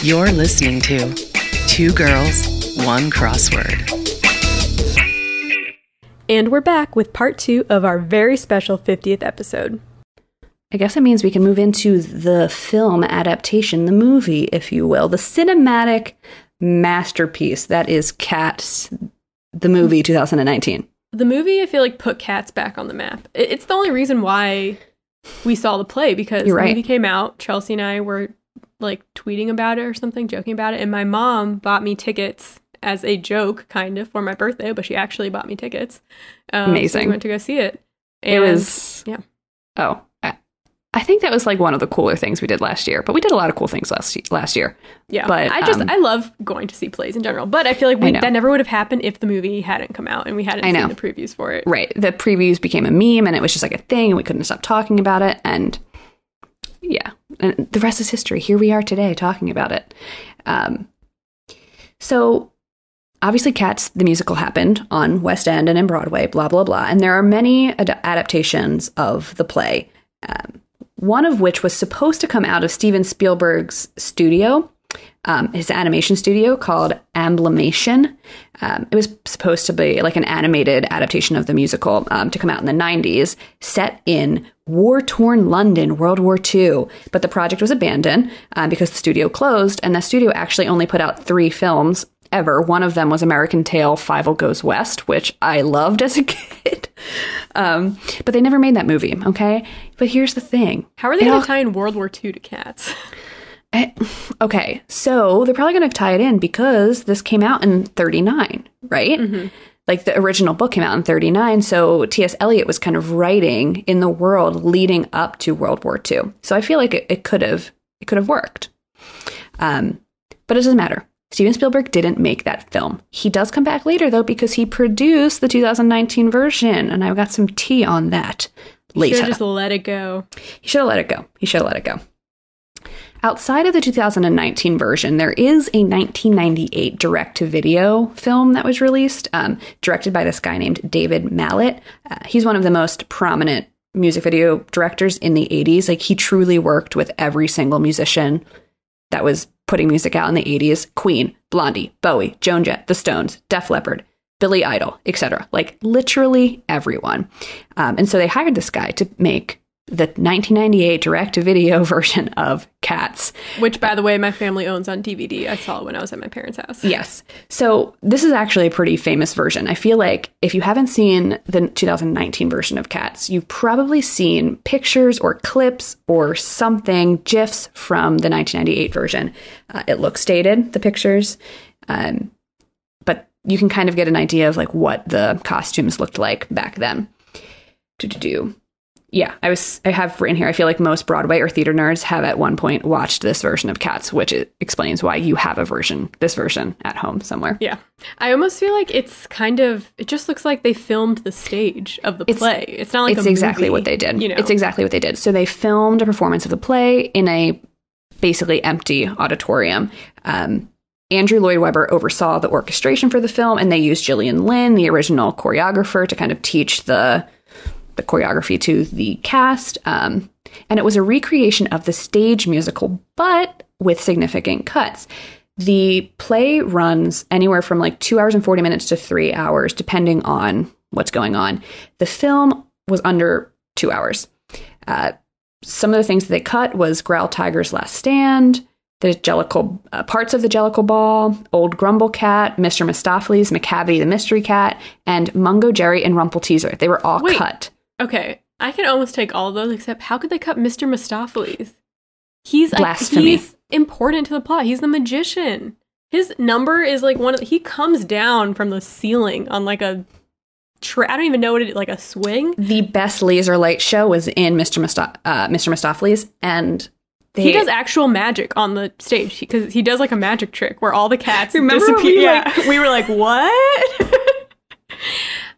You're listening to Two Girls, One Crossword. And we're back with part two of our very special 50th episode. I guess it means we can move into the film adaptation, the movie, if you will, the cinematic masterpiece that is Cats, the movie 2019. The movie, I feel like, put cats back on the map. It's the only reason why we saw the play because You're the movie came out. Chelsea and I were like tweeting about it or something, joking about it. And my mom bought me tickets as a joke, kind of, for my birthday, but she actually bought me tickets. Um, so Amazing. we went to go see it. It was. yeah. Oh, I, I think that was like one of the cooler things we did last year, but we did a lot of cool things last last year. Yeah, But, I just um, I love going to see plays in general, but I feel like we, know. that never would have happened if the movie hadn't come out and we hadn't I know. seen the previews for it. Right. The previews became a meme and it was just like a thing and we couldn't stop talking about it. And yeah, and the rest is history. Here we are today talking about it. Um, so obviously, Cats, the musical happened on West End and in Broadway, blah, blah, blah. And there are many ad- adaptations of the play, um, one of which was supposed to come out of Steven Spielberg's studio. Um, his animation studio called Amblimation. Um, it was supposed to be like an animated adaptation of the musical um, to come out in the 90s, set in war torn London, World War II. But the project was abandoned uh, because the studio closed, and the studio actually only put out three films ever. One of them was American Tail Fievel Goes West, which I loved as a kid. Um, but they never made that movie, okay? But here's the thing. How are they going to tie in World War II to cats? Eh, Okay, so they're probably going to tie it in because this came out in 39, right? Like the original book came out in 39. So T.S. Eliot was kind of writing in the world leading up to World War II. So I feel like it, could have it could have worked. Um, but it doesn't matter. Steven Spielberg didn't make that film. He does come back later though because he produced the 2019 version, and I've got some tea on that later. Should have just let it go. He should have let it go. He should have let it go. Outside of the 2019 version, there is a 1998 direct to video film that was released, um, directed by this guy named David Mallet. Uh, he's one of the most prominent music video directors in the 80s. Like, he truly worked with every single musician that was putting music out in the 80s Queen, Blondie, Bowie, Joan Jett, The Stones, Def Leppard, Billy Idol, etc. Like literally everyone. Um, and so they hired this guy to make the 1998 direct to video version of Cats. Which, by the way, my family owns on DVD. I saw it when I was at my parents' house. Yes. So this is actually a pretty famous version. I feel like if you haven't seen the 2019 version of Cats, you've probably seen pictures or clips or something, GIFs from the 1998 version. Uh, it looks dated, the pictures, um, but you can kind of get an idea of like what the costumes looked like back then. Do-do-do. Yeah, I was. I have written here. I feel like most Broadway or theater nerds have at one point watched this version of Cats, which it explains why you have a version, this version, at home somewhere. Yeah. I almost feel like it's kind of, it just looks like they filmed the stage of the It's- play. It's not like it's exactly movie, what they did. You know, It's exactly what they did. So they filmed a performance of the play in a basically empty auditorium. Um, Andrew Lloyd Webber oversaw the orchestration for the film, and they used Gillian Lynne, the original choreographer, to kind of teach the the choreography to the cast. Um, and it was a recreation of the stage musical, but with significant cuts. The play runs anywhere from like two hours and 40 minutes to three hours, depending on what's going on. The film was under two hours. Uh, some of the things that they cut was Growltiger's Last Stand, the Jellicle uh, parts of the Jellicle Ball, Old Grumble Cat, Mr. Mistoffelees, Macavity the Mystery Cat, and Mungo Jerry and Rumpleteazer. They were all Wait. cut. Okay, I can almost take all of those, except how could they cut Mr. Mistoffelees? He's Blasphemy. he's important to the plot. He's the magician. His number is like one of he comes down from the ceiling on like a tra- I don't even know what it like a swing. The best laser light show was in Mr. Misto- uh, Mr. Mistoffelees, and they, he does actual magic on the stage because he does like a magic trick where all the cats Remember disappear. we, yeah, like- we were like, what?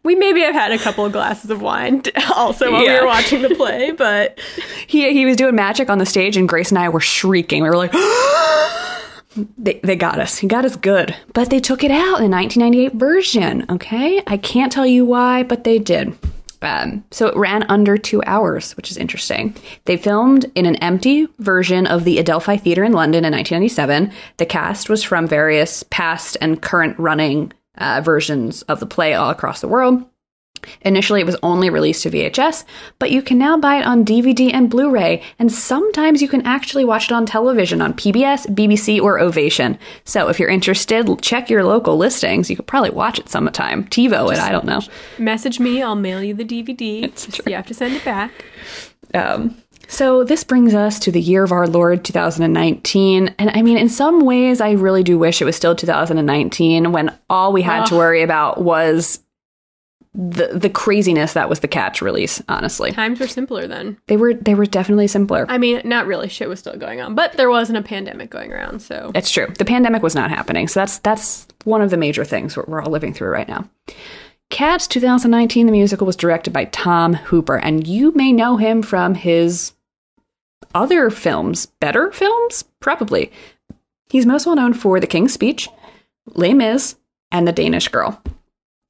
we maybe have had a couple of glasses of wine also while we were watching the play, but he he was doing magic on the stage, and Grace and I were shrieking. We were like, they, they got us. He got us good. But they took it out in the 1998 version, okay? I can't tell you why, but they did. Um, so it ran under two hours, which is interesting. They filmed in an empty version of the Adelphi Theatre in London in 1997. The cast was from various past and current running uh, versions of the play all across the world. Initially, it was only released to VHS, but you can now buy it on DVD and Blu ray, and sometimes you can actually watch it on television on PBS, BBC, or Ovation. So if you're interested, check your local listings. You could probably watch it sometime. TiVo it, I don't know. Message me, I'll mail you the DVD. Just- you have to send it back. Um, so this brings us to the year of our Lord 2019. And I mean, in some ways, I really do wish it was still 2019 when all we had to worry about was the the craziness that was the catch release, honestly. Times were simpler then. They were they were definitely simpler. I mean, not really. Shit was still going on, but there wasn't a pandemic going around, so It's true. The pandemic was not happening. So that's that's one of the major things we're, we're all living through right now. Cats 2019, the musical was directed by Tom Hooper, and you may know him from his other films, better films, probably. He's most well known for The King's Speech, Les Mis, and The Danish Girl.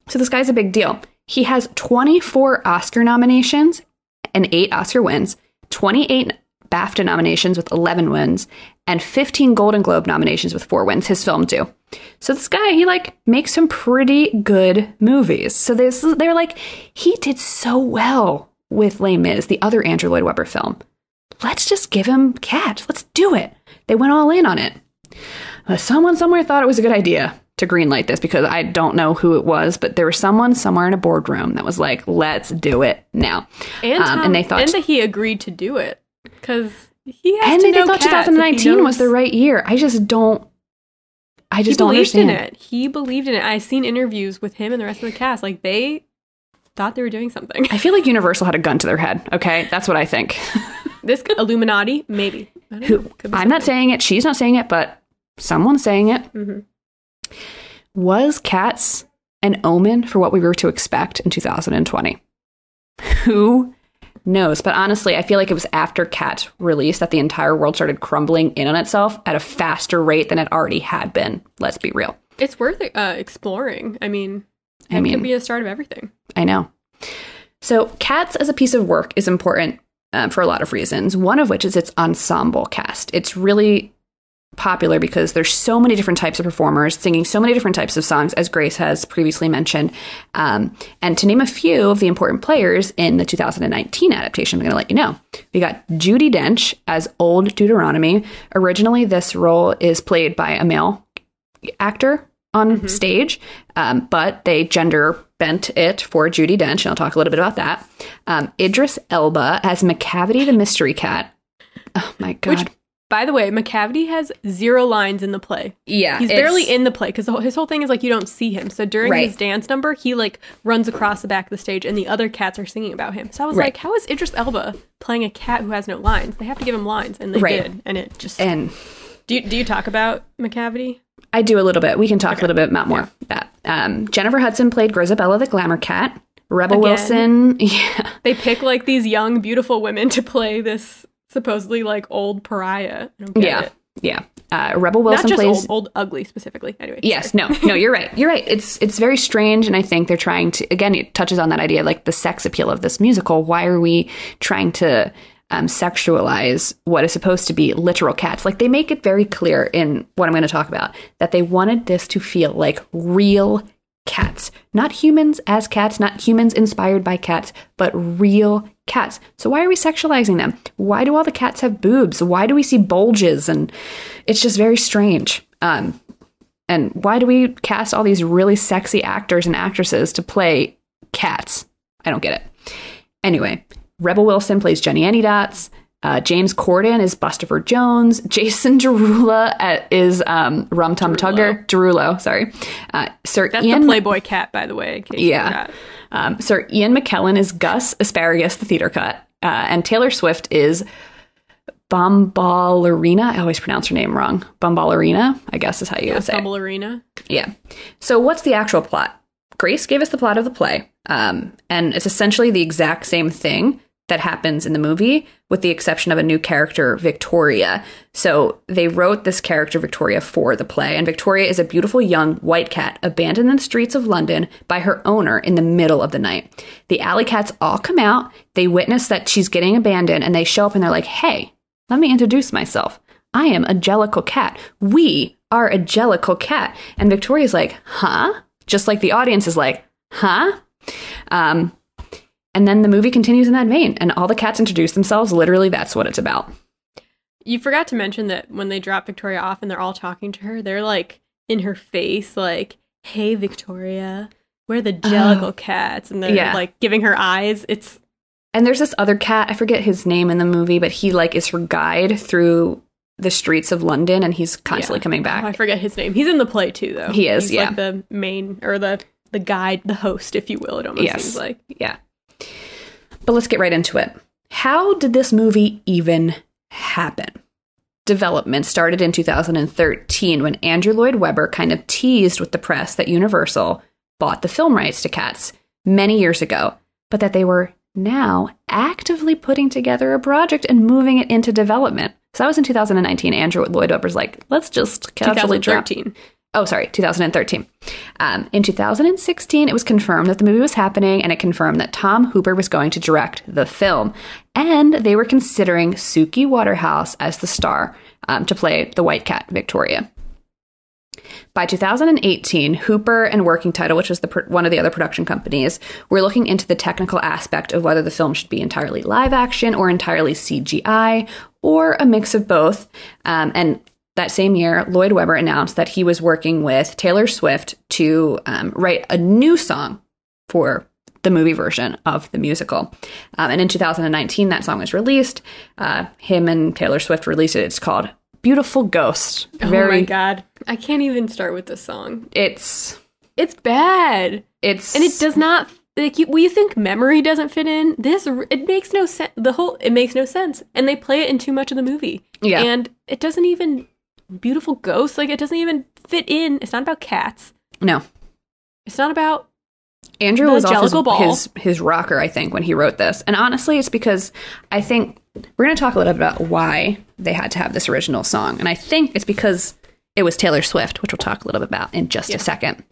So this guy's a big deal. He has 24 Oscar nominations and 8 Oscar wins, 28 BAFTA nominations with 11 wins, and 15 Golden Globe nominations with 4 wins. His film do. So this guy, he like makes some pretty good movies. So this they're like he did so well with Les Mis, the other Andrew Lloyd Webber film. Let's just give him Cats. Let's do it. They went all in on it. Uh, someone somewhere thought it was a good idea to greenlight this because I don't know who it was, but there was someone somewhere in a boardroom that was like, "Let's do it now." and Um, and they thought- and that he agreed to do it because he has and they thought cats 2019 was the right year. I just don't. I He just don't believed understand. in it. He believed in it. I've seen interviews with him and the rest of the cast. Like they thought they were doing something. I feel like Universal had a gun to their head. Okay, that's what I think. this could Illuminati, maybe. I don't Who? know. Could be I'm not saying it. She's not saying it, but someone's saying it. Mhm. Was Cats an omen for what we were to expect in 2020? Who knows? But honestly, I feel like it was after Cats release that the entire world started crumbling in on itself at a faster rate than it already had been. Let's be real. It's worth uh, exploring. I mean, I it mean- could be the start of everything. I know. So, Cats as a piece of work is important um, for a lot of reasons. One of which is its ensemble cast. It's really popular because there's so many different types of performers singing so many different types of songs, as Grace has previously mentioned. Um, and to name a few of the important players in the 2019 adaptation, I'm going to let you know. We got Judi Dench as Old Deuteronomy. Originally, this role is played by a male actor on stage, um, but they gender bent it for Judi Dench, and I'll talk a little bit about that. Um, Idris Elba as Macavity the Mystery Cat. Oh my god! Which, by the way, Macavity has zero lines in the play. yeah, He's barely in the play because his whole thing is like you don't see him. So during Right. his dance number, he like runs across the back of the stage, and the other cats are singing about him. So I was Right. like, how is Idris Elba playing a cat who has no lines? They have to give him lines, and they Right. did, and it just. and do you, do you talk about Macavity? I do a little bit. We can talk a little bit about more of that. Um, Jennifer Hudson played Grizabella the Glamour Cat. Rebel Again. Wilson, yeah, They pick like these young, beautiful women to play this supposedly like old pariah. I don't get yeah, it. yeah. Uh, Rebel Not Wilson just plays old, old, ugly specifically. Anyway. Yes, no, no, you're right. You're right. It's it's very strange, and I think they're trying to again. It touches on that idea like the sex appeal of this musical. Why are we trying to um, sexualize what is supposed to be literal cats? Like they make it very clear in what I'm going to talk about that they wanted this to feel like real cats, not humans as cats, not humans inspired by cats, but real cats. So why are we sexualizing them? Why do all the cats have boobs? Why do we see bulges? And it's just very strange. Um, and why do we cast all these really sexy actors and actresses to play cats? I don't get it. Anyway, Rebel Wilson plays Jenny Anydots. Uh, James Corden is Bustopher Jones. Jason Derulo uh, is um, Rum Tum Tugger. Derulo, sorry. Uh, Sir That's Ian the Playboy cat, by the way. In case Yeah. um, Sir Ian McKellen is Gus Asparagus, the theater cut, uh, and Taylor Swift is Bomballerina. I always pronounce her name wrong. Bomballerina, I guess is how you would say. it. Yeah. So, what's the actual plot? Grace gave us the plot of the play, um, and it's essentially the exact same thing that happens in the movie, with the exception of a new character, Victoria. So they wrote this character, Victoria, for the play. And Victoria is a beautiful young white cat abandoned in the streets of London by her owner in the middle of the night. The alley cats all come out, they witness that she's getting abandoned, and they show up and they're like, hey, let me introduce myself. I am a Jellicle Cat. We are a Jellicle Cat. And Victoria's like, huh? Just like the audience is like, huh? Um, and then the movie continues in that vein, and all the cats introduce themselves. Literally, that's what it's about. You forgot to mention that when they drop Victoria off and they're all talking to her, they're like in her face, like, "Hey, Victoria, we're the oh. Jellicle cats," and they're Oh. Yeah. like giving her eyes. It's And there's this other cat, I forget his name in the movie, but he like is her guide through the streets of London, and he's constantly yeah. coming Oh, I forget his name. He's in the play too, though. He is, He's yeah. like the main or the the guide, the host, if you will. It almost Yes. seems like. yeah. But let's get right into it. How did this movie even happen? Development started in 2013 when Andrew Lloyd Webber kind of teased with the press that Universal bought the film rights to Cats many years ago, but that they were now actively putting together a project and moving it into development. So that was in 2019. Andrew Lloyd Webber's like, let's just casually drop 2013. Oh, sorry, 2013. Um, in 2016, it was confirmed that the movie was happening, and it confirmed that Tom Hooper was going to direct the film. And they were considering Suki Waterhouse as the star um, to play the White Cat Victoria. By 2018, Hooper and Working Title, which was the one of the other production companies, were looking into the technical aspect of whether the film should be entirely live action or entirely CGI or a mix of both. Um, and that same year, Lloyd Webber announced that he was working with Taylor Swift to um, write a new song for the movie version of the musical. Um, and in 2019, that song was released. Uh, him and Taylor Swift released it. It's called Beautiful Ghost. Oh my god, I can't even start with this song. It's It's bad, it's and it does not like you. You think memory doesn't fit in. This it makes no sense. The whole it makes no sense, and they play it in too much of the movie. Yeah. and it doesn't even. Beautiful ghost, like it doesn't even fit in. It's not about cats. no. It's not about Andrew was off his, Ball. his his rocker, I think, when he wrote this. And honestly, it's because I think we're going to talk a little bit about why they had to have this original song. And I think it's because it was Taylor Swift, which we'll talk a little bit about in just a second.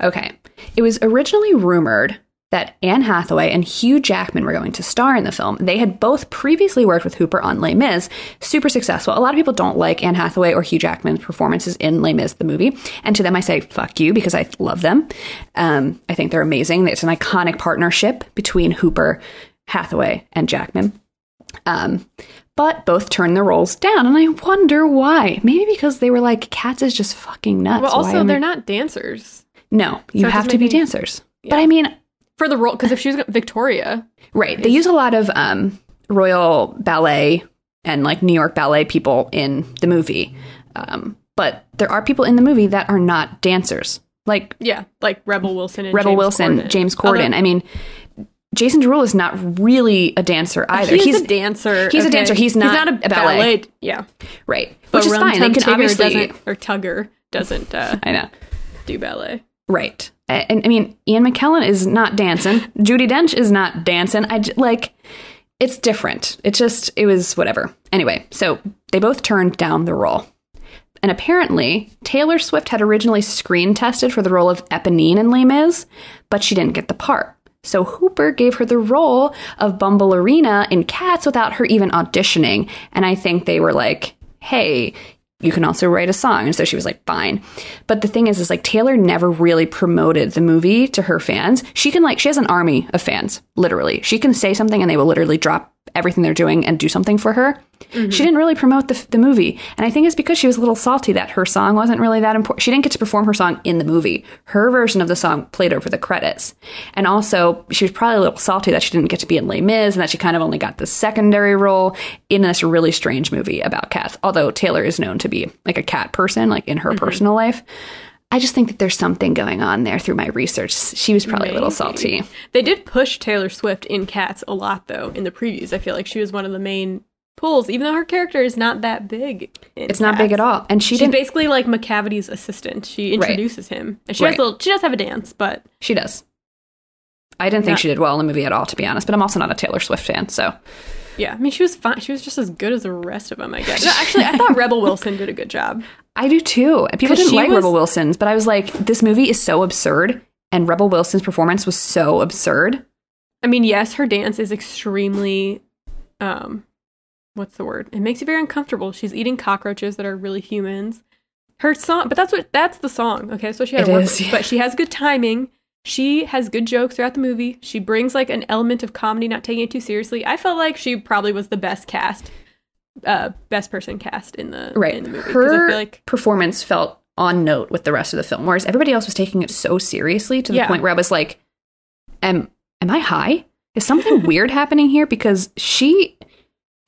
Okay. It was originally rumored that Anne Hathaway and Hugh Jackman were going to star in the film. They had both previously worked with Hooper on Les Mis, super successful. A lot of people don't like Anne Hathaway or Hugh Jackman's performances in Les Mis, the movie. And to them, I say, fuck you, because I love them. Um, I think they're amazing. It's an iconic partnership between Hooper, Hathaway, and Jackman. Um, but both turned their roles down, and I wonder why. Maybe because they were like, Cats is just fucking nuts. well. Also, they're not dancers No, you So have to be dancers. But I mean, for the role because if she's Victoria, right? They use a lot of um, Royal Ballet and like New York Ballet people in the movie, um, but there are people in the movie that are not dancers, like yeah, like Rebel Wilson and Rebel James Wilson, Corden. James Although Corden. I mean, Jason Derulo is not really a dancer either. He's, he's a dancer. he's a dancer. He's not a a ballet. Yeah, right, but which is fine. They can obviously or Tugger doesn't uh, I know. do ballet. Right. And I mean, Ian McKellen is not dancing. Judi Dench is not dancing. I like it's different. It just it was whatever. Anyway, so they both turned down the role. And apparently, Taylor Swift had originally screen tested for the role of Eponine in Les Mis, but she didn't get the part. So Hooper gave her the role of Bumble Bumblearina in Cats without her even auditioning. And I think they were like, hey, you can also write a song. And so she was like, fine. But the thing is, is like Taylor never really promoted the movie to her fans. She can like, she has an army of fans, literally. She can say something and they will literally drop everything they're doing and do something for her. She mm-hmm. didn't really promote the, the movie. And I think it's because she was a little salty that her song wasn't really that important. She didn't get to perform her song in the movie. Her version of the song played over the credits. And also, she was probably a little salty that she didn't get to be in Les Mis and that she kind of only got the secondary role in this really strange movie about cats. Although Taylor is known to be like a cat person, like in her mm-hmm. personal life. I just think that there's something going on there through my research. She was probably a little salty. They did push Taylor Swift in Cats a lot though in the previews. I feel like she was one of the main pulls, even though her character is not that big. in It's not big at all. And she She's basically like Macavity's assistant. She introduces him, and she Right. has a little, she does have a dance, but She does. I didn't think Not- she did well in the movie at all, to be honest. But I'm also not a Taylor Swift fan, so Yeah, I mean, she was fine. She was just as good as the rest of them, I guess. No, actually, I thought Rebel Wilson did a good job. I do too. And people didn't like was- Rebel Wilson's, but I was like, this movie is so absurd, and Rebel Wilson's performance was so absurd. I mean, yes, her dance is extremely, um, what's the word? It makes you very uncomfortable. She's eating cockroaches that are really humans. Her song, but that's what that's the song. Okay, so she had It work is, yeah. But she has good timing. She has good jokes throughout the movie. She brings like an element of comedy, not taking it too seriously. I felt like she probably was the best cast, uh, best person cast in the Right. in the movie. Her I feel like performance felt on note with the rest of the film, whereas everybody else was taking it so seriously to the Yeah. point where I was like, "Am am I high? Is something weird happening here?" Because she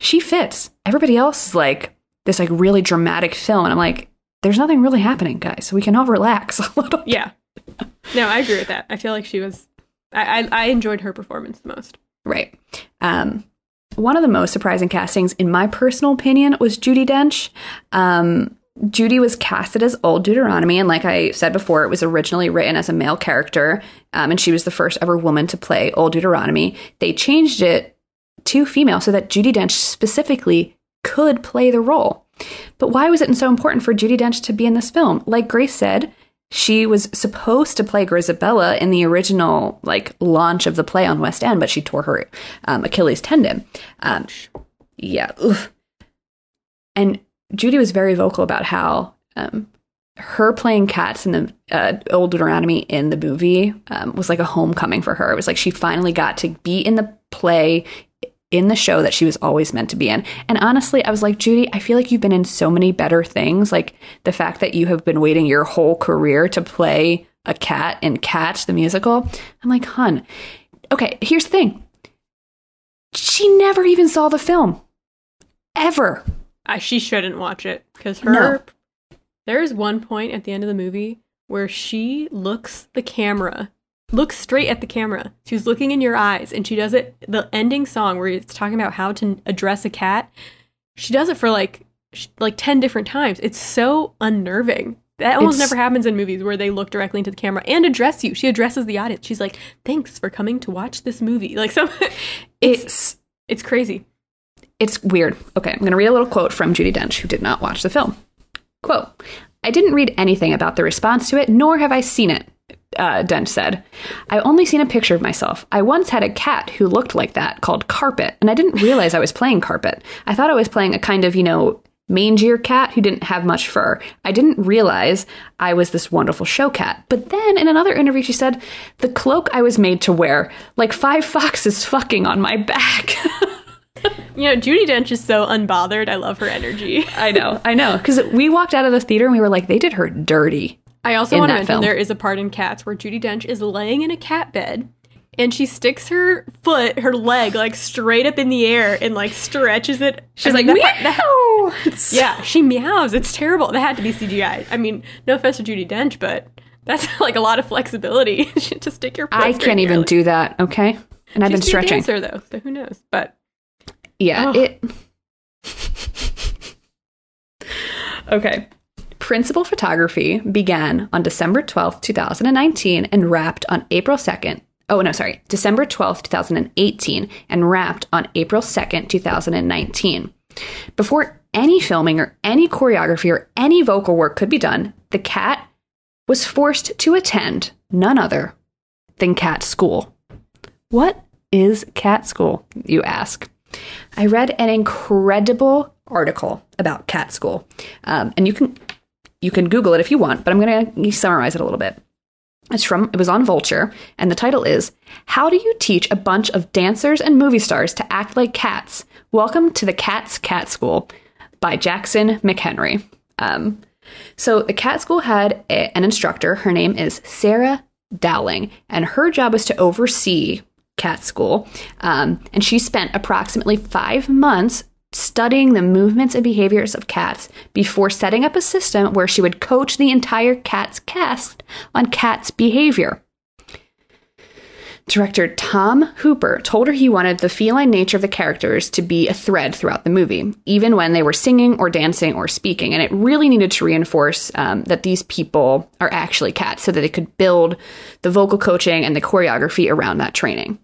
she fits. Everybody else is like this like really dramatic film, and I'm like, "There's nothing really happening, guys. We can all relax a little." yeah. No, I agree with that. I feel like she was. I I, I enjoyed her performance the most. Right. Um, one of the most surprising castings, in my personal opinion, was Judi Dench. Um, Judy was casted as Old Deuteronomy, and like I said before, it was originally written as a male character, um, and she was the first ever woman to play Old Deuteronomy. They changed it to female so that Judi Dench specifically could play the role. But why was it so important for Judi Dench to be in this film? Like Grace said, she was supposed to play Grizabella in the original like launch of the play on West End, but she tore her um, Achilles tendon. Um, yeah, oof. and Judy was very vocal about how um, her playing cats in the uh, Old Deuteronomy in the movie um, was like a homecoming for her. It was like she finally got to be in the play in the show that she was always meant to be in. And honestly, I was like, Judy, I feel like you've been in so many better things. Like the fact that you have been waiting your whole career to play a cat in Cats, the musical. I'm like, hun, okay, here's the thing. She never even saw the film. Ever. I, she shouldn't watch it because her. No. There is one point at the end of the movie where she looks the camera, looks straight at the camera. She's looking in your eyes, and she does it. The ending song where it's talking about how to address a cat. She does it for like like ten different times. It's so unnerving. That almost It's- never happens in movies where they look directly into the camera and address you. She addresses the audience. She's like, "Thanks for coming to watch this movie." Like some, it's It's it's crazy. It's weird. Okay, I'm going to read a little quote from Judi Dench, who did not watch the film. Quote I didn't read anything about the response to it, nor have I seen it, uh, Dench said. "I've only seen a picture of myself. I once had a cat who looked like that called Carpet, and I didn't realize I was playing Carpet. I thought I was playing a kind of, you know, mangier cat who didn't have much fur. I didn't realize I was this wonderful show cat. But then in another interview, she said, The cloak I was made to wear, like five foxes fucking on my back. You know, Judi Dench is so unbothered. I love her energy. I know, I know. Because we walked out of the theater and we were like, they did her dirty. I also want to mention film. there is a part in Cats where Judi Dench is laying in a cat bed and she sticks her foot, her leg, like straight up in the air and like stretches it. She's like, that part- that- meow. Yeah, she meows. It's terrible. That had to be CGI. I mean, no offense to Judi Dench, but that's like a lot of flexibility to stick your foot. I can't even do that. Okay, and I've been used to a stretching. dancer though, so who knows? But Yeah, Ugh. it. okay. Principal photography began on December 12th, 2019, and wrapped on April 2nd. Oh, no, sorry. December 12th, 2018, and wrapped on April 2nd, 2019. Before any filming or any choreography or any vocal work could be done, the cat was forced to attend none other than cat school. What is cat school, you ask? I read an incredible article about cat school, um, and you can you can Google it if you want, but I'm going to summarize it a little bit. It's from it was on Vulture, and the title is "How do you teach a bunch of dancers and movie stars to act like cats? Welcome to the Cats Cat School" by Jackson McHenry. Um, so the cat school had a- an instructor. Her name is Sarah Dowling, and her job was to oversee cat school. Um, and she spent approximately five months studying the movements and behaviors of cats before setting up a system where she would coach the entire cat's cast on cats' behavior. Director Tom Hooper told her he wanted the feline nature of the characters to be a thread throughout the movie, even when they were singing or dancing or speaking. And it really needed to reinforce um, that these people are actually cats so that they could build the vocal coaching and the choreography around that training.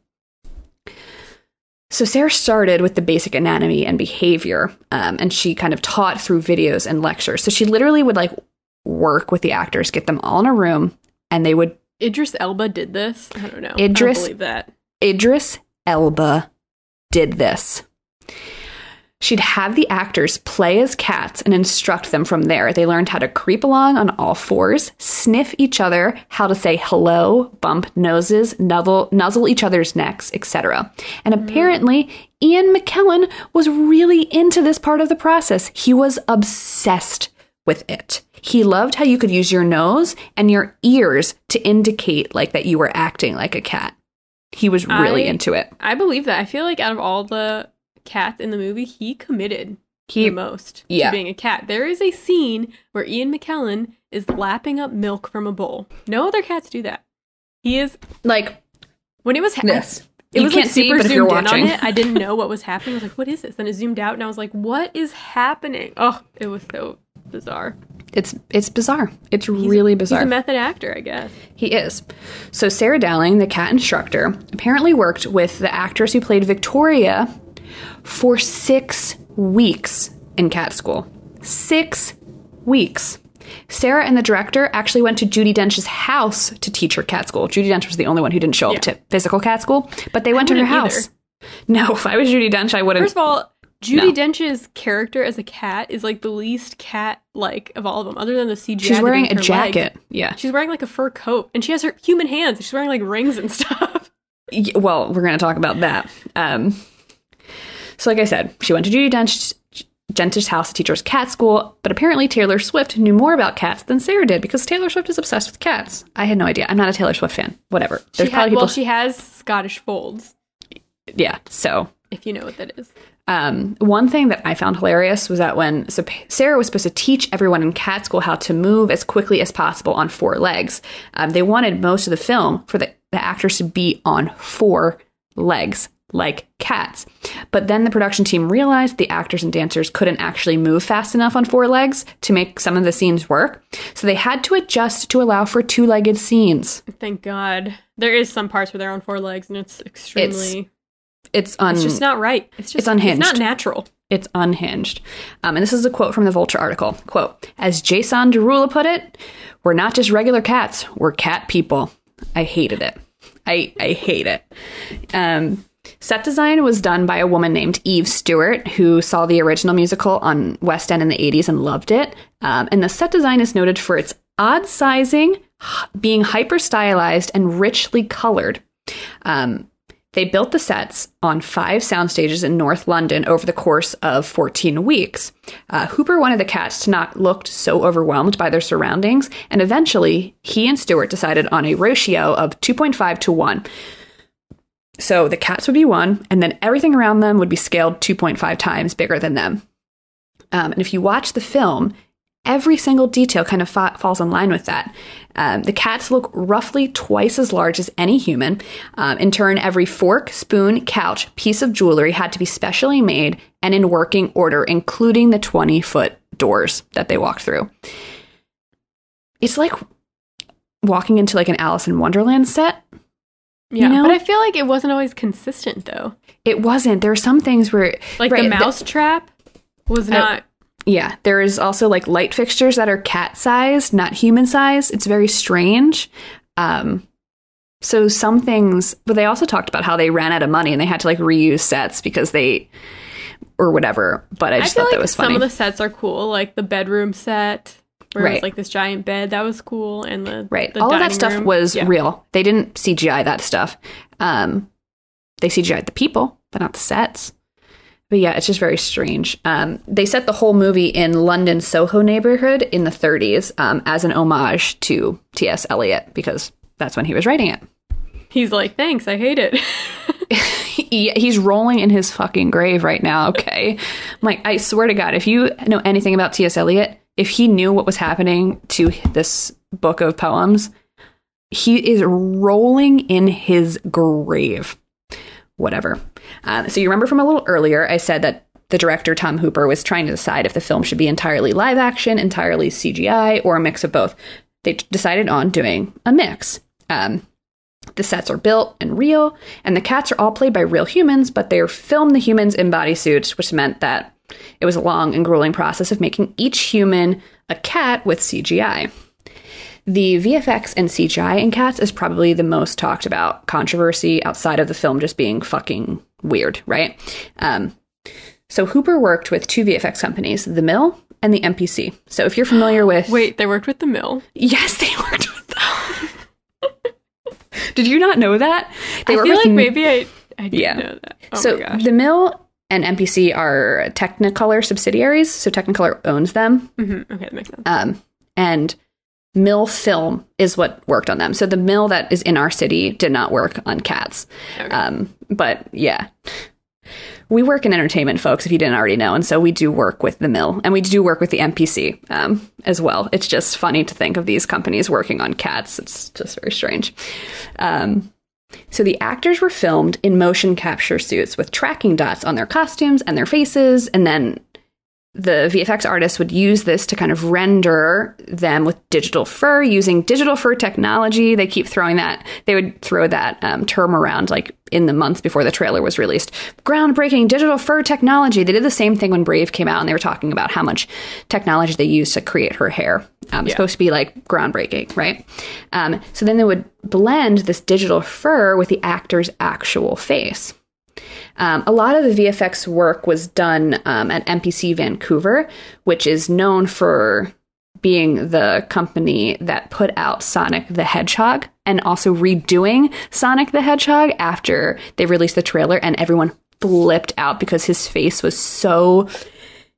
So Sarah started with the basic anatomy and behavior, um, and she kind of taught through videos and lectures. So she literally would like work with the actors, get them all in a room, and they would Idris Elba did this. I don't know. Idris- I don't believe that. Idris Elba did this. She'd have the actors play as cats and instruct them from there. They learned how to creep along on all fours, sniff each other, how to say hello, bump noses, nuzzle, nuzzle each other's necks, etc. And mm. apparently, Ian McKellen was really into this part of the process. He was obsessed with it. He loved how you could use your nose and your ears to indicate like that you were acting like a cat. He was really I- into it. I believe that. I feel like out of all the cats in the movie, he committed He the most yeah. to being a cat. There is a scene where Ian McKellen is lapping up milk from a bowl. No other cats do that. He is like when it was ha- this. It You was can't like see, super but if zoomed you're in watching. on it. I didn't know what was happening. I was like, "What is this?" Then it zoomed out, and I was like, "What is happening?" Oh, it was so bizarre. It's it's bizarre. It's He's- really bizarre. He's a method actor, I guess. He is. So Sarah Dowling, the cat instructor, apparently worked with the actress who played Victoria for six weeks in cat school. Six weeks. Sarah and the director actually went to Judi Dench's house to teach her cat school. Judi Dench was the only one who didn't show Yeah. up to physical cat school, but they went to her house. No, if I was Judi Dench, I wouldn't. First of all, Judy No. Dench's character as a cat is like the least cat-like of all of them, other than the CGI. She's wearing a her leg. jacket. Yeah. She's wearing like a fur coat, and she has her human hands. She's wearing like rings and stuff. Well, we're going to talk about that. Um, so, like I said, she went to Judi Dench, Dench's house to teach her cat school, but apparently Taylor Swift knew more about cats than Sarah did because Taylor Swift is obsessed with cats. I had no idea. I'm not a Taylor Swift fan. Whatever. There's she ha- probably people. well, she has Scottish folds, yeah. So, if you know what that is. um, one thing that I found hilarious was that when so Sarah was supposed to teach everyone in cat school how to move as quickly as possible on four legs, um, they wanted most of the film for the, the actors to be on four legs like cats. But then the production team realized the actors and dancers couldn't actually move fast enough on four legs to make some of the scenes work. So they had to adjust to allow for two legged scenes. Thank God. There is some parts where they're on four legs, and it's extremely. It's un- It's just not right. It's just It's unhinged. It's not natural. It's unhinged. Um, and this is a quote from the Vulture article. Quote, as Jason Derulo put it, we're not just regular cats, we're cat people. I hated it. I, I hate it. Um, set design was done by a woman named Eve Stewart, who saw the original musical on West End in the 80s and loved it. Um, and the set design is noted for its odd sizing, being hyper stylized, and richly colored. Um, they built the sets on five sound stages in North London over the course of 14 weeks. Uh, Hooper wanted the cats to not look so overwhelmed by their surroundings, and eventually he and Stewart decided on a ratio of 2.5 to 1. So the cats would be one, and then everything around them would be scaled 2.5 times bigger than them. Um, and if you watch the film, every single detail kind of fa- falls in line with that. Um, the cats look roughly twice as large as any human. Um, in turn, every fork, spoon, couch, piece of jewelry had to be specially made and in working order, including the 20 foot doors that they walked through. It's like walking into like an Alice in Wonderland set. Yeah, know? but I feel like it wasn't always consistent though. It wasn't. There are some things where, Like right, the th- mouse trap was Oh. not. Yeah, there is also like light fixtures that are cat sized, not human sized. It's very strange. Um, so some things, but they also talked about how they ran out of money and they had to like reuse sets because they, or whatever. But I I just feel thought like that was some of the sets are cool, like the bedroom set where it Right. was like this giant bed that was cool, and the right, the all of that stuff room. was Yeah. real. They didn't CGI that stuff. Um, they CGI'd the people, but not the sets. But yeah, it's just very strange. Um, they set the whole movie in London Soho neighborhood in the 30s um, as an homage to T.S. Eliot because that's when he was writing it. He's like, thanks, I hate it. He, he's rolling in his fucking grave right now. Okay, I'm like I swear to God, if you know anything about T.S. Eliot, if he knew what was happening to this book of poems, he is rolling in his grave. Whatever. Um, so you remember from a little earlier, I said that the director Tom Hooper was trying to decide if the film should be entirely live action, entirely CGI, or a mix of both. They decided on doing a mix. Um, the sets are built and real, and the cats are all played by real humans, but they're filmed the humans in bodysuits, which meant that it was a long and grueling process of making each human a cat with CGI. The VFX and CGI in cats is probably the most talked about controversy outside of the film just being fucking weird, right? Um, so Hooper worked with two VFX companies, The Mill and the MPC. So if you're familiar with Wait, they worked with the mill. Yes, they worked with them. Did you not know that? They I feel like maybe I I didn't Yeah. know that. Oh so the Mill and MPC are Technicolor subsidiaries. So Technicolor owns them, Mhm, Okay, that makes sense. um, and Mill Film is what worked on them. So the mill that is in our city did not work on cats. Okay. Um, but yeah, we work in entertainment, folks. If you didn't already know, and so we do work with the mill, and we do work with the MPC um, as well. It's just funny to think of these companies working on cats. It's just very strange. Um, so the actors were filmed in motion capture suits with tracking dots on their costumes and their faces, and then the VFX artists would use this to kind of render them with digital fur using digital fur technology. They keep throwing that, they would throw that um, term around like in the months before the trailer was released. Groundbreaking digital fur technology. They did the same thing when Brave came out and they were talking about how much technology they used to create her hair. Um, It's supposed to be like groundbreaking, right? Um, so then they would blend this digital fur with the actor's actual face. Um, a lot of the VFX work was done um, at MPC Vancouver, which is known for being the company that put out Sonic the Hedgehog and also redoing Sonic the Hedgehog after they released the trailer and everyone flipped out because his face was so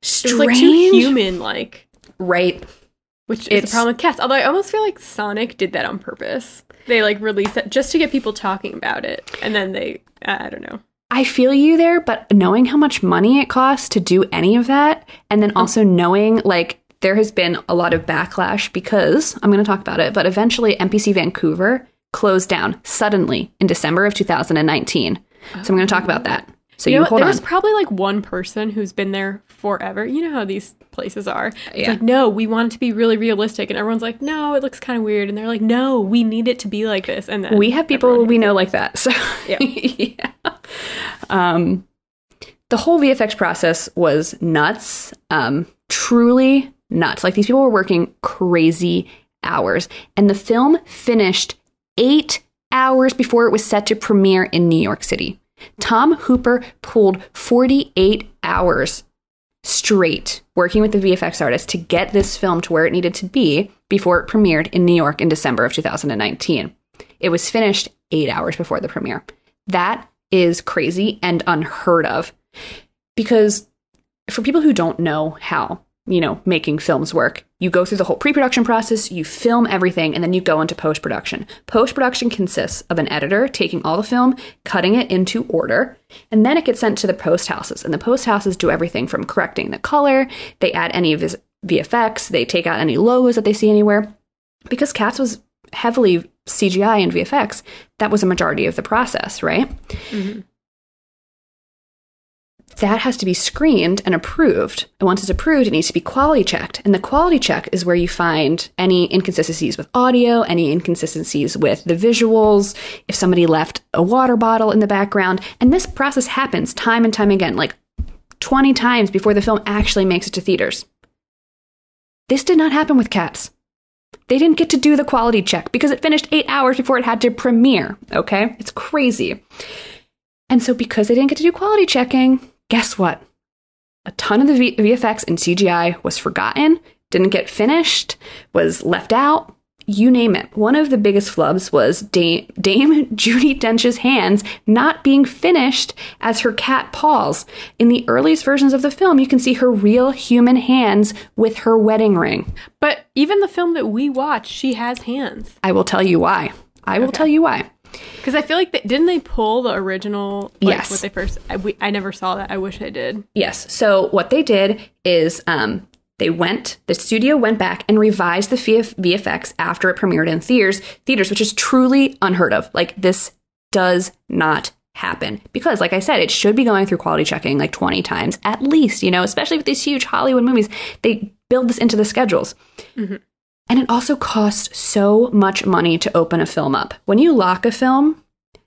strange. like too human like, Right. which is a problem with cats. Although I almost feel like Sonic did that on purpose. They like released it just to get people talking about it, and then they I don't know. I feel you there, but knowing how much money it costs to do any of that, and then also knowing like there has been a lot of backlash because I'm going to talk about it, but eventually MPC Vancouver closed down suddenly in December of 2019. So I'm going to talk about that. So you, You know, hold there on. was probably like one person who's been there forever. You know how these places are. It's Yeah. like, no, we want it to be really realistic, and everyone's like, no, it looks kind of weird, and they're like, no, we need it to be like this. And then we have people we know like that. So Yeah. yeah. Um, the whole VFX process was nuts. Um, truly nuts. Like these people were working crazy hours, and the film finished eight hours before it was set to premiere in New York City. Tom Hooper pulled 48 hours straight working with the VFX artist to get this film to where it needed to be before it premiered in New York in December of 2019. It was finished eight hours before the premiere. That is crazy and unheard of. Because for people who don't know how, you know, making films work, you go through the whole pre production process, you film everything, and then you go into post production. Post production consists of an editor taking all the film, cutting it into order, and then it gets sent to the post houses. And the post houses do everything from correcting the color, they add any of his VFX, they take out any logos that they see anywhere. Because Cats was heavily CGI and VFX, that was a majority of the process, right? Mm-hmm. That has to be screened and approved. And once it's approved, it needs to be quality checked. And the quality check is where you find any inconsistencies with audio, any inconsistencies with the visuals, if somebody left a water bottle in the background. And this process happens time and time again, like 20 times before the film actually makes it to theaters. This did not happen with Cats. They didn't get to do the quality check because it finished eight hours before it had to premiere. Okay? It's crazy. And so, because they didn't get to do quality checking, guess what? A ton of the v- VFX and CGI was forgotten, didn't get finished, was left out. You name it. One of the biggest flubs was Dame, Dame Judi Dench's hands not being finished as her cat paws. In the earliest versions of the film, you can see her real human hands with her wedding ring. But even the film that we watch, she has hands. I will tell you why. I will tell you why. Because I feel like they, didn't they pull the original? Like, Yes. What they first? I, we, I never saw that. I wish I did. Yes. So what they did is um, they went, the studio went back and revised the VF- VFX after it premiered in theaters, theaters, which is truly unheard of. Like this does not happen because like I said, it should be going through quality checking like 20 times at least, you know, especially with these huge Hollywood movies. They build this into the schedules. Mhm. And it also costs so much money to open a film up. When you lock a film,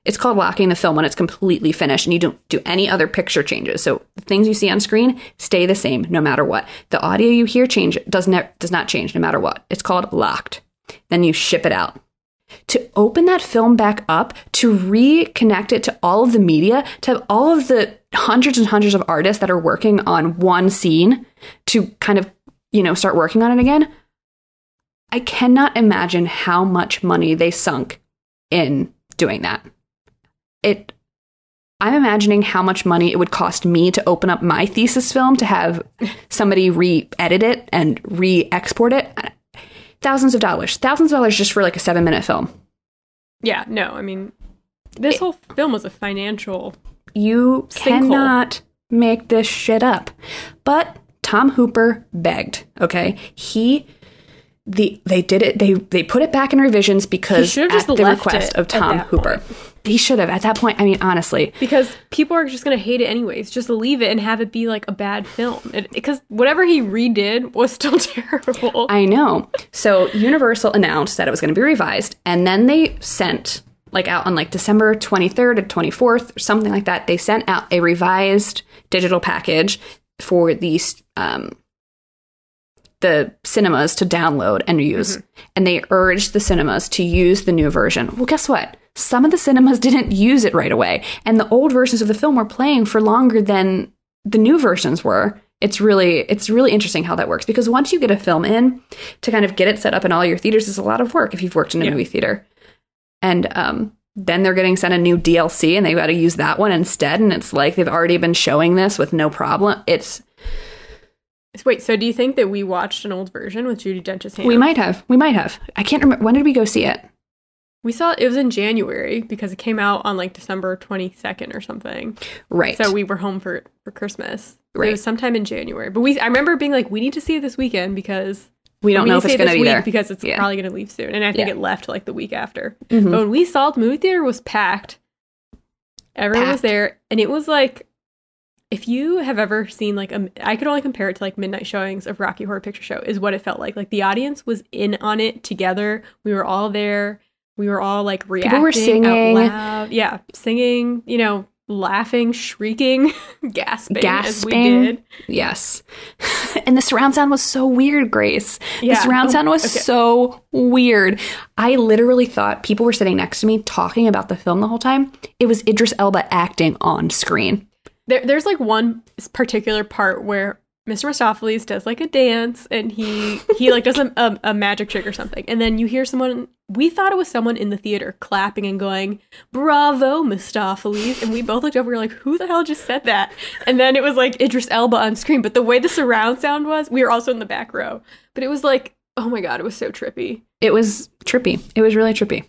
it's called locking the film when it's completely finished and you don't do any other picture changes. So the things you see on screen stay the same no matter what. The audio you hear change does not does not change no matter what. It's called locked. Then you ship it out. To open that film back up, to reconnect it to all of the media, to have all of the hundreds and hundreds of artists that are working on one scene to kind of, you know, start working on it again. I cannot imagine how much money they sunk in doing that it I'm imagining how much money it would cost me to open up my thesis film to have somebody re-edit it and re-export it. Thousands of dollars. Thousands of dollars just for like a 7-minute film. Yeah, no, I mean, this whole film was a financial. You cannot make this shit up. But Tom Hooper begged, okay? He the they did it they they put it back in revisions because at just the request of Tom Hooper. He should have. At that point, I mean honestly, Because people are just going to hate it anyways. Just leave it and have it be like a bad film. Because whatever he redid was still terrible. I know. So Universal announced that it was going to be revised, and then they sent like out on like December 23rd or 24th or something like that. They sent out a revised digital package for these um, the cinemas to download and use, and they urged the cinemas to use the new version. Well, guess what? Some of the cinemas didn't use it right away, and the old versions of the film were playing for longer than the new versions were. It's really it's really interesting how that works. Because once you get a film in to kind of get it set up in all your theaters is a lot of work if you've worked in a Yeah. movie theater. And um, then they're getting sent a new dlc and they've got to use that one instead. And it's like they've already been showing this with no problem. It's Wait, so do you think that we watched an old version with Judi Dench's hand? we might have we might have i can't remember when did we go see it We saw it it was in January because it came out on like December 22nd or something. right So we were home for for Christmas. Right. It was sometime in January. But we I remember being like we need to see it this weekend because we don't we know need if it's going to this be week there because it's Yeah. probably going to leave soon. And I think Yeah. it left like the week after. Mhm. But when we saw it, the movie theater was packed. Everyone was there, and it was like, if you have ever seen like a, I could only compare it to like midnight showings of Rocky Horror Picture Show is what it felt like. Like the audience was in on it together. We were all there. We were all like reacting were singing. out loud. Yeah, singing. You know, laughing, shrieking, gasping, as we Gasping. did. Yes. and the surround sound was so weird, Grace. Yeah. The surround Oh, sound was okay. so weird. I literally thought people were sitting next to me talking about the film the whole time. It was Idris Elba acting on screen. There, there's like one particular part where Mr. Mistoffelees does like a dance and he he like does a, a, a magic trick or something, and then you hear someone. We thought it was someone in the theater clapping and going, "Bravo, Mistoffelees!" And we both looked over. We were like, "Who the hell just said that?" And then it was like Idris Elba on screen. But the way the surround sound was, we were also in the back row. But it was like, oh my god, it was so trippy. It was trippy. It was really trippy.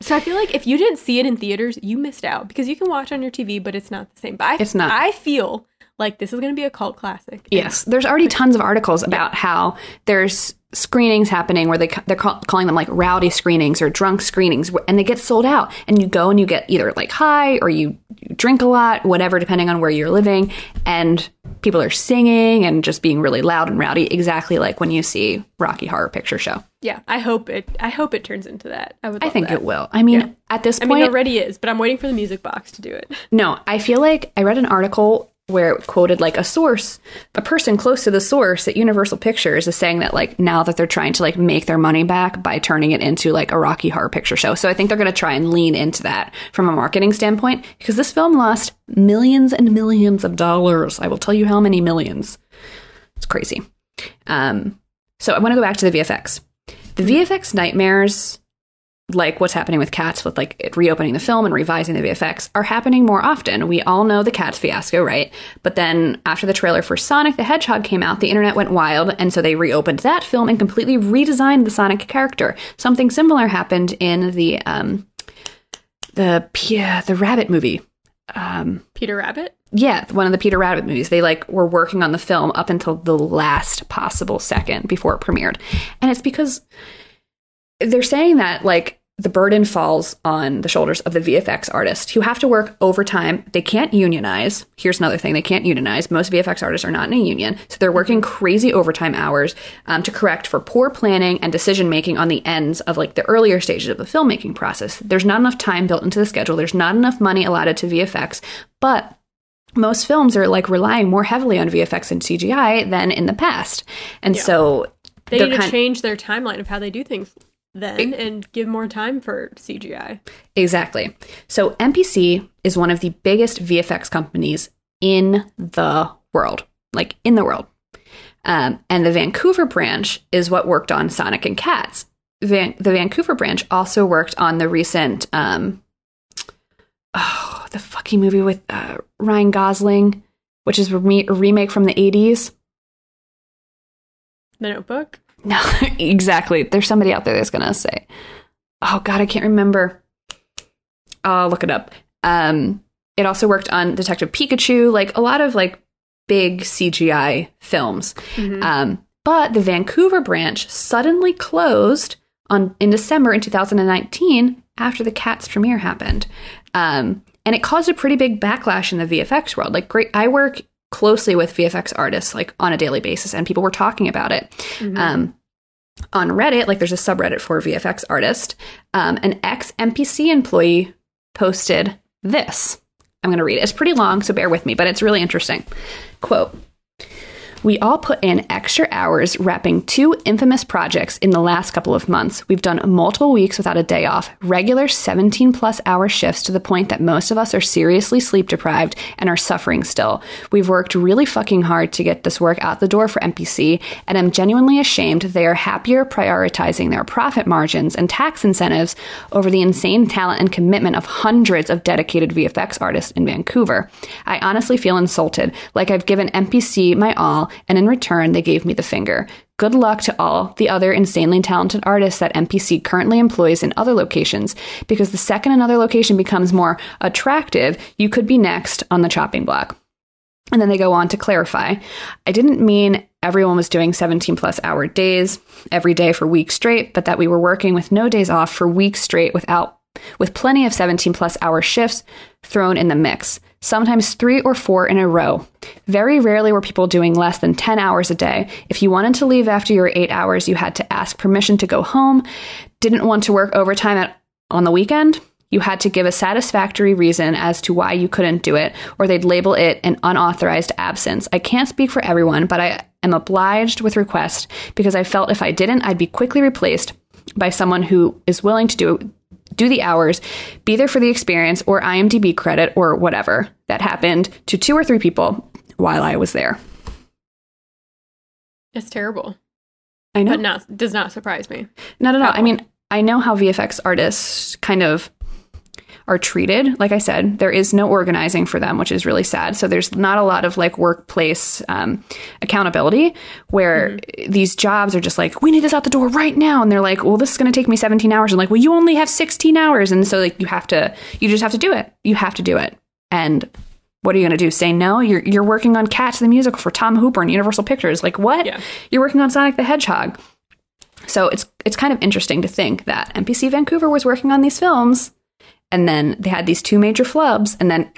So I feel like if you didn't see it in theaters, you missed out because you can watch on your TV, but it's not the same. But I, It's not. I feel like this is going to be a cult classic. Yes, there's already tons of articles about how there's screenings happening where they they're call, calling them like rowdy screenings or drunk screenings, and they get sold out. And you go and you get either like high or you, you drink a lot, whatever, depending on where you're living, and people are singing and just being really loud and rowdy, exactly like when you see Rocky Horror Picture Show. Yeah, I hope it. I hope it turns into that. I would. I think that. it will. I mean, Yeah. at this point, I mean, it already is, but I'm waiting for the music box to do it. No, I feel like I read an article where it quoted like a source, a person close to the source at Universal Pictures is saying that like now that they're trying to like make their money back by turning it into like a Rocky Horror Picture Show. So I think they're going to try and lean into that from a marketing standpoint because this film lost millions and millions of dollars. I will tell you how many millions. It's crazy. Um, so I want to go back to the VFX. The VFX nightmares like what's happening with cats with like it reopening the film and revising the VFX are happening more often. We all know the cats fiasco, right? But then after the trailer for Sonic the Hedgehog came out, the internet went wild and so they reopened that film and completely redesigned the Sonic character. Something similar happened in the um the yeah, the Rabbit movie. um, Peter Rabbit. yeah, one of the Peter Rabbit movies. They like were working on the film up until the last possible second before it premiered. And it's because they're saying that like the burden falls on the shoulders of the VFX artists who have to work overtime. They can't unionize. Here's another thing they can't unionize. Most VFX artists are not in a union. So they're working crazy overtime hours um, to correct for poor planning and decision making on the ends of like the earlier stages of the filmmaking process. There's not enough time built into the schedule. There's not enough money allotted to VFX. But most films are like relying more heavily on VFX and CGI than in the past. And Yeah. so They need to change their timeline of how they do things then and give more time for CGI. Exactly. So MPC is one of the biggest VFX companies in the world, like in the world. Um, and the Vancouver branch is what worked on Sonic and Cats. Van- the Vancouver branch also worked on the recent, um, oh, the fucking movie with uh, Ryan Gosling, which is re- a remake from the 80s. The Notebook. No, exactly. There's somebody out there that's gonna say, "Oh God, I can't remember." I'll look it up. Um, it also worked on Detective Pikachu, like a lot of like big CGI films. Mhm. Um, but the Vancouver branch suddenly closed on in December in 2019 after the Cats premiere happened, um, and it caused a pretty big backlash in the VFX world. Like, great, I work closely with VFX artists like on a daily basis, and people were talking about it. Um, on Reddit, like there's a subreddit for VFX artist, um, an ex MPC employee posted this. I'm going to read it. It's pretty long, so bear with me, but it's really interesting. Quote We all put in extra hours wrapping two infamous projects in the last couple of months. We've done multiple weeks without a day off, regular 17 plus hour shifts to the point that most of us are seriously sleep deprived and are suffering still. We've worked really fucking hard to get this work out the door for MPC, and I'm genuinely ashamed they are happier prioritizing their profit margins and tax incentives over the insane talent and commitment of hundreds of dedicated VFX artists in Vancouver. I honestly feel insulted, like I've given MPC my all, and in return, they gave me the finger. Good luck to all the other insanely talented artists that MPC currently employs in other locations, because the second another location becomes more attractive, you could be next on the chopping block. And then they go on to clarify I didn't mean everyone was doing 17 plus hour days every day for weeks straight, but that we were working with no days off for weeks straight without with plenty of 17 plus hour shifts thrown in the mix, sometimes three or four in a row. Very rarely were people doing less than 10 hours a day. If you wanted to leave after your eight hours, you had to ask permission to go home. Didn't want to work overtime at, on the weekend? You had to give a satisfactory reason as to why you couldn't do it, or they'd label it an unauthorized absence. I can't speak for everyone, but I am obliged with request because I felt if I didn't, I'd be quickly replaced by someone who is willing to do do the hours, be there for the experience or IMDb credit or whatever. That happened to two or three people while I was there. It's terrible, I know. but not does not surprise me. Not at all. I mean, I know how VFX artists kind of are treated. Like I said, there is no organizing for them, which is really sad. So there's not a lot of like workplace um, accountability where these jobs are just like, we need this out the door right now. And they're like, well, this is going to take me 17 hours. And like, well, you only have 16 hours. And so like you have to, you just have to do it. You have to do it. And what are you going to do? Say no? You're, you're working on Cats the musical for Tom Hooper and Universal Pictures. Like what? Yeah. You're working on Sonic the Hedgehog. So it's it's kind of interesting to think that MPC Vancouver was working on these films, and then they had these two major flubs, and then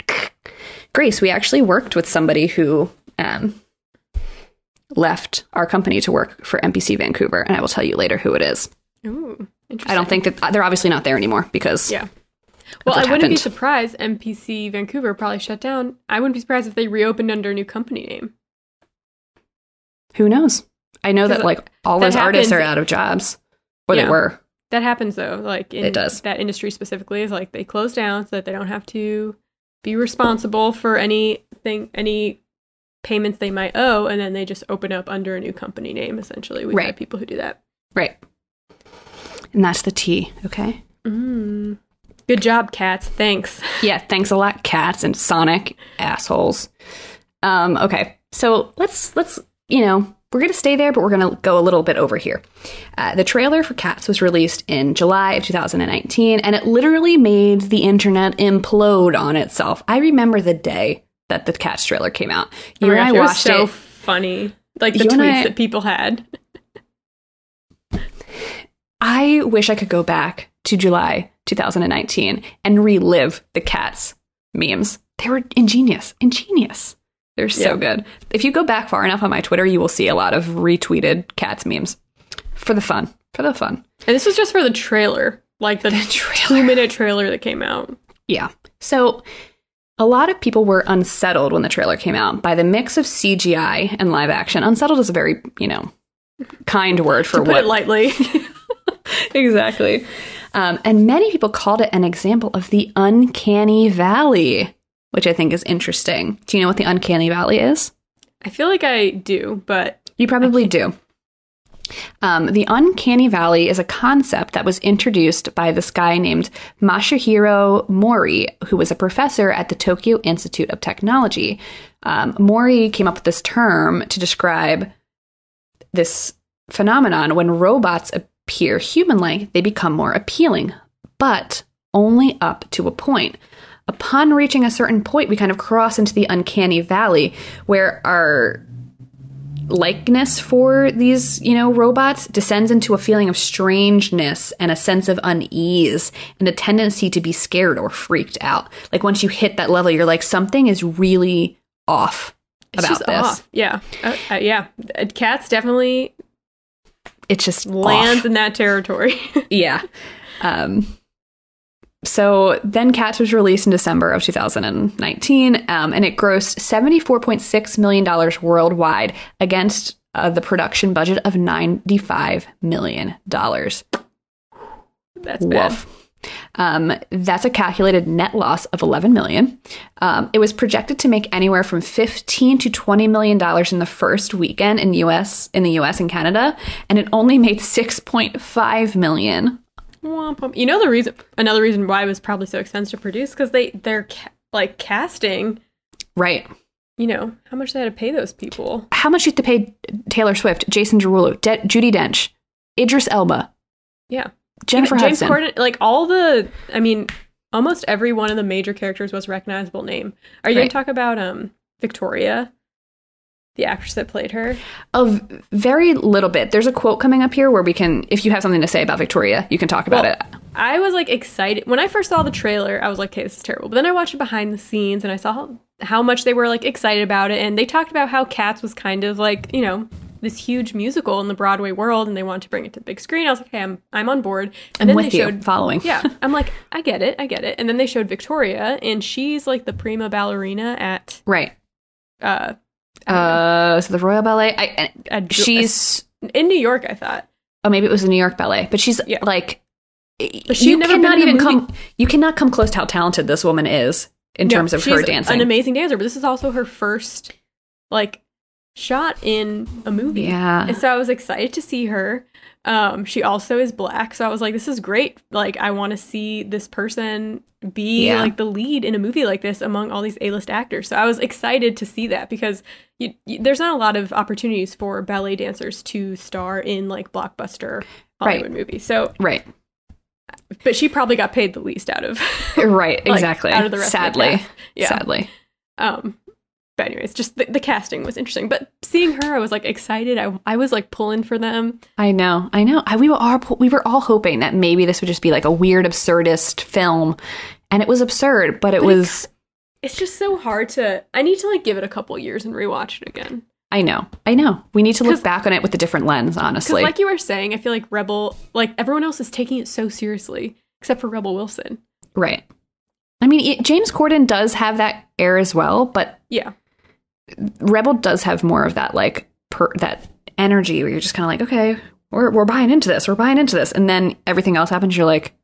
Grace, we actually worked with somebody who um, left our company to work for MPC Vancouver, and I will tell you later who it is. Ooh, interesting. I don't think that they're obviously not there anymore because Yeah. Well, I wouldn't be surprised. MPC Vancouver probably shut down. I wouldn't be surprised if they reopened under a new company name. who knows? I know that like all those artists are out of jobs, or Yeah. they were. That happens though. Like in It does. that industry specifically is like they close down so that they don't have to be responsible for anything, any payments they might owe, and then they just open up under a new company name. Essentially, we've Right. people who do that. Right. And that's the T, okay? Mm. Good job, cats. Thanks. Yeah, thanks a lot, cats and Sonic assholes. Um, okay, so let's let's you know we're going to stay there, but we're going to go a little bit over here. Uh, the trailer for Cats was released in July of 2019, and it literally made the internet implode on itself. I remember the day that the Cats trailer came out. Oh You my and I watched it was so it. funny. Like the You tweets I- that people had. I wish I could go back to July 2019 and relive the Cats memes. They were ingenious, ingenious. They're so Yeah. good. If you go back far enough on my Twitter, you will see a lot of retweeted Cats memes for the fun. For the fun. And this was just for the trailer. Like the, trailer. two minute trailer that came out. Yeah. So a lot of people were unsettled when the trailer came out by the mix of CGI and live action. Unsettled is a very, you know, kind word for To put what it lightly. exactly. Um, and many people called it an example of the uncanny valley, which I think is interesting. Do you know what the uncanny valley is? I feel like I do, but You probably do. Um, the uncanny valley is a concept that was introduced by this guy named Masahiro Mori, who was a professor at the Tokyo Institute of Technology. Um, Mori came up with this term to describe this phenomenon when robots appear human like, they become more appealing, but only up to a point. Upon reaching a certain point, we kind of cross into the uncanny valley where our likeness for these, you know, robots descends into a feeling of strangeness and a sense of unease and a tendency to be scared or freaked out. Like once you hit that level, you're like, something is really off it's about this. off. Yeah. Uh, uh, yeah. Uh, Cats definitely It's just lands off. in that territory. Yeah. Um, so then Cats was released in December of 2019, um, and it grossed $74.6 million worldwide against uh, the production budget of $95 million. That's bad. Woof. Um, that's a calculated net loss of 11 million. Um, it was projected to make anywhere from 15 to 20 million dollars in the first weekend in US in the US and Canada, and it only made 6.5 million. You know the reason another reason why it was probably so expensive to produce because they they're ca- like casting. Right. You know how much they had to pay those people. How much you have to pay Taylor Swift, Jason Derulo, De- Judi Dench, Idris Elba, Yeah, Jennifer James Hudson? Corden. Like all the, I mean, almost every one of the major characters was a recognizable name. Are you going to talk about um Victoria, the actress that played her? Of very little bit. There's a quote coming up here where we can, if you have something to say about Victoria, you can talk about Well, it. I was like excited when I first saw the trailer. I was like, "Okay, this is terrible." But then I watched it behind the scenes, and I saw how, how much they were like excited about it. And they talked about how Cats was kind of like you know this huge musical in the Broadway world, and they wanted to bring it to the big screen. I was like, "Okay, I'm I'm on board." I'm then with they you, showed following. yeah, I'm like, I get it, I get it. And then they showed Victoria, and she's like the prima ballerina at Right. uh Uh, so the Royal Ballet. I, she's in New York. I thought. oh maybe it was the New York Ballet, but she's Yeah. like, But she'd you never cannot been in a even come. You cannot come close to how talented this woman is in No, terms of her dancing. An amazing dancer, but this is also her first like shot in a movie. Yeah. And so I was excited to see her. Um, she also is black, so I was like, this is great. Like, I want to see this person be Yeah. like the lead in a movie like this among all these A-list actors. So I was excited to see that because you, you, there's not a lot of opportunities for ballet dancers to star in like blockbuster Right. Hollywood movies. So, right. but she probably got paid the least out of Right. like, Exactly. out of the rest of the Sadly. Yeah. Sadly. Um, but anyways, just the, the casting was interesting. But seeing her, I was like excited. I, I was like pulling for them. I know. I know. I, we were all we were all hoping that maybe this would just be like a weird absurdist film, and it was absurd, but it But it- was. It's just so hard to. I need to like give it a couple years and rewatch it again. I know. I know. We need to look back on it with a different lens, honestly. like you were saying, I feel like Rebel, like everyone else is taking it so seriously, except for Rebel Wilson. right. I mean, it, James Corden does have that air as well, but Yeah, Rebel does have more of that like per, that energy where you're just kind of like, okay, we're we're buying into this, we're buying into this, and then everything else happens. You're like,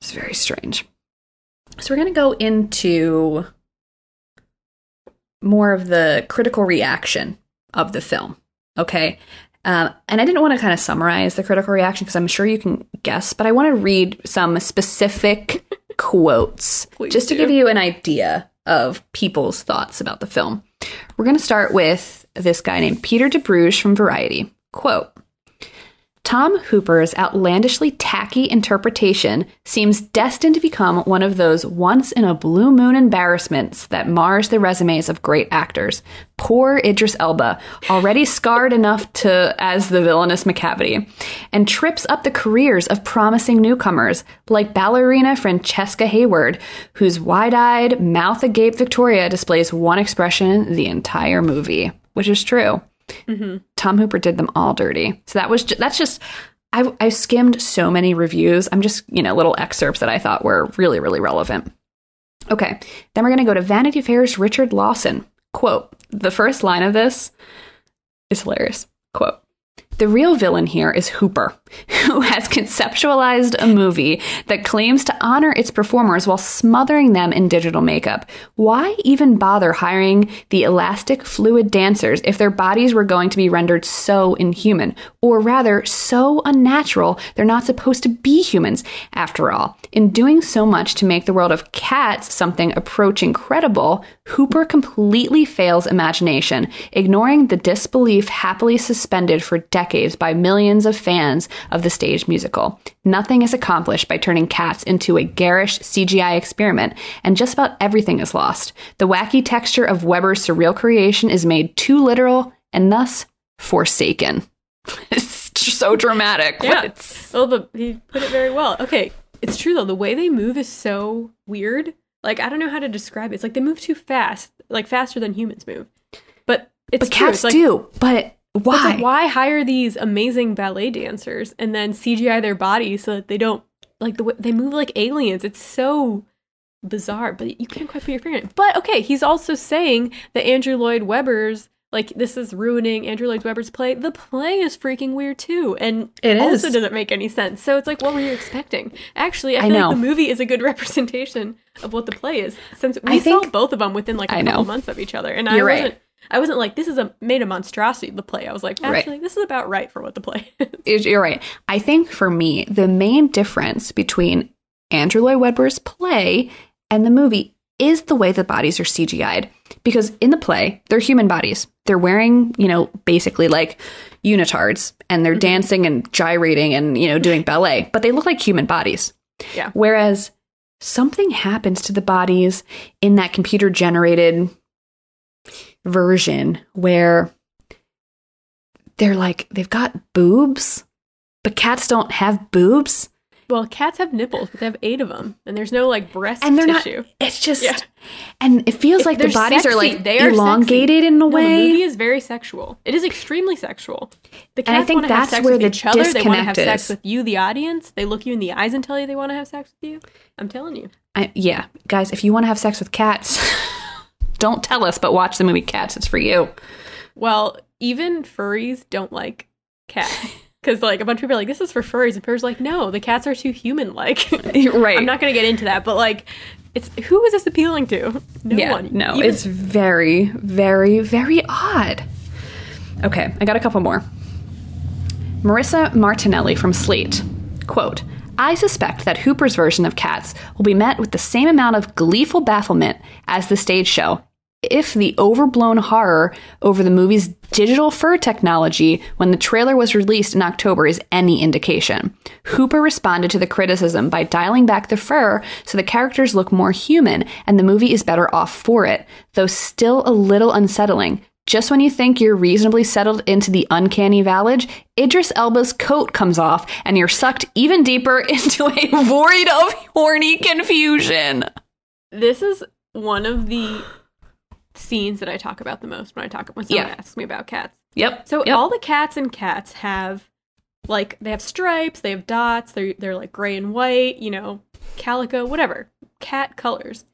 it's very strange. So we're gonna go into more of the critical reaction of the film. Okay. Um, and I didn't want to kind of summarize the critical reaction because I'm sure you can guess, but I want to read some specific quotes Please just to do. give you an idea of people's thoughts about the film. We're going to start with this guy named Peter Debruge from Variety. Quote Tom Hooper's outlandishly tacky interpretation seems destined to become one of those once in a blue moon embarrassments that mars the resumes of great actors. Poor Idris Elba, already scarred enough to as the villainous Macavity, and trips up the careers of promising newcomers like ballerina Francesca Hayward, whose wide-eyed, mouth agape Victoria displays one expression the entire movie, which is true. Mm-hmm. Tom Hooper did them all dirty. So that was ju- that's just I I skimmed so many reviews. I'm just, you know, little excerpts that I thought were really really relevant. Okay. Then we're to go to Vanity Fair's Richard Lawson. Quote, the first line of this is hilarious. Quote, the real villain here is Hooper, who has conceptualized a movie that claims to honor its performers while smothering them in digital makeup. Why even bother hiring the elastic, fluid dancers if their bodies were going to be rendered so inhuman? Or rather, so unnatural, they're not supposed to be humans, after all. In doing so much to make the world of cats something approaching credible, Hooper completely fails imagination, ignoring the disbelief happily suspended for decades by millions of fans of the stage musical. Nothing is accomplished by turning cats into a garish CGI experiment, and just about everything is lost. The wacky texture of Webber's surreal creation is made too literal and thus forsaken. it's so dramatic. but Yeah. it's- Well, the, he put it very well. Okay, it's true though. The way they move is so weird. Like I don't know how to describe it. It's like they move too fast, like faster than humans move. But it's but true. cats like, do. But why? like, why hire these amazing ballet dancers and then CGI their bodies so that they don't like the way they move like aliens? It's so bizarre, but you can't quite put your finger on it. But okay, he's also saying that Andrew Lloyd Webber's like this is ruining Andrew Lloyd Webber's play. The play is freaking weird too, and It also is. doesn't make any sense. So it's like, what were you expecting? Actually, I I know. like the movie is a good representation of what the play is, since we I saw think- both of them within like a I couple know. months of each other, and You're I right. I wasn't like this is a made a monstrosity the play. I was like Right. actually this is about right for what the play is. Is- You're right. I think for me, the main difference between Andrew Lloyd Webber's play and the movie is the way the bodies are CGI'd. Because in the play, they're human bodies. They're wearing, you know, basically like unitards and they're mm-hmm. dancing and gyrating and, you know, doing ballet, but they look like human bodies. Yeah. Whereas something happens to the bodies in that computer generated version where they're like, they've got boobs, but cats don't have boobs. Well, cats have nipples, but they have eight of them, and there's no like breast And they're tissue. not, it's just, Yeah. and it feels like the bodies are like They are elongated sexy. in a No, way. the movie is very sexual. It is extremely sexual. The And I cats think wanna have that's sex where with the each other. They want to have sex is. with you, the audience. They look you in the eyes and tell you they want to have sex with you. I'm telling you. I, yeah, guys, if you want to have sex with cats, don't tell us, but watch the movie Cats. It's for you. Well, even furries don't like cats. Because like a bunch of people are like, this is for furries, and furries like, no, the cats are too human-like. right. I'm not gonna get into that, but like, it's who is this appealing to? No yeah, one. no, Even- it's very, very, very odd. Okay, I got a couple more. Marissa Martinelli from Slate. Quote, I suspect that Hooper's version of Cats will be met with the same amount of gleeful bafflement as the stage show, if the overblown horror over the movie's digital fur technology when the trailer was released in October is any indication. Hooper responded to the criticism by dialing back the fur so the characters look more human and the movie is better off for it, though still a little unsettling. Just when you think you're reasonably settled into the uncanny valley, Idris Elba's coat comes off and you're sucked even deeper into a void of horny confusion. this is one of the scenes that I talk about the most when I talk when someone Yeah. asks me about cats. Yep. So yep. all the cats and cats have like they have stripes, they have dots, they're they're like gray and white, you know, calico, whatever. Cat colors.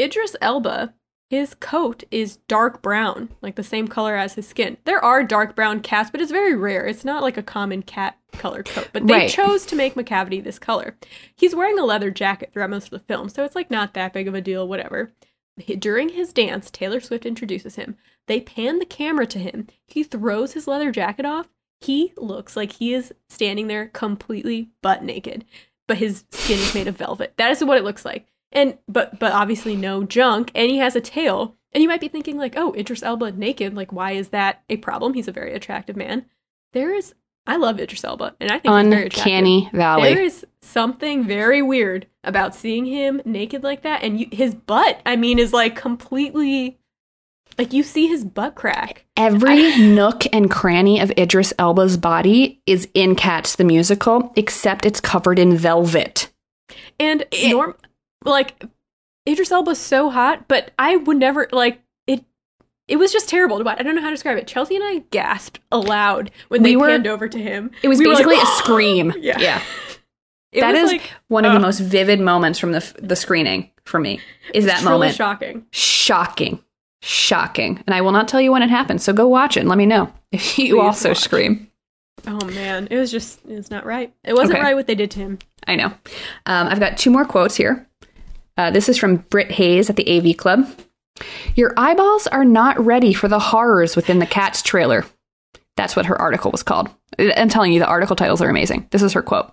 Idris Elba, his coat is dark brown, like the same color as his skin. There are dark brown cats, but it's very rare. It's not like a common cat color coat. But they Right. chose to make Macavity this color. He's wearing a leather jacket throughout most of the film, so it's like not that big of a deal, whatever. During his dance, Taylor Swift introduces him. They pan the camera to him. He throws his leather jacket off. He looks like he is standing there completely butt naked, but his skin is made of velvet. That is what it looks like. And but but obviously no junk, and he has a tail. And you might be thinking, like, oh, Idris Elba naked. Like, why is that a problem? He's a very attractive man. There is, I love Idris Elba, and I think he's very attractive. Uncanny Valley. There is something very weird about seeing him naked like that, and you, his butt, I mean, is like completely, like you see his butt crack. Every nook and cranny of Idris Elba's body is in Cats the musical, except it's covered in velvet. And eh. norm, like Idris Elba's so hot, but I would never like it. Was just terrible to watch. I don't know how to describe it. Chelsea and I gasped aloud when We they were- panned over to him. It was We were like, basically a scream. Yeah. yeah. That like, one of the most vivid moments from the the screening for me. Is that moment shocking. shocking, shocking? And I will not tell you when it happened. So go watch it and let me know if you Please also watch. scream. Oh man, it was just it's not right. It wasn't Okay. right what they did to him. I know. Um, I've got two more quotes here. Uh, this is from Britt Hayes at the AV Club. Your eyeballs are not ready for the horrors within the Cats trailer. That's what her article was called. I'm telling you, the article titles are amazing. This is her quote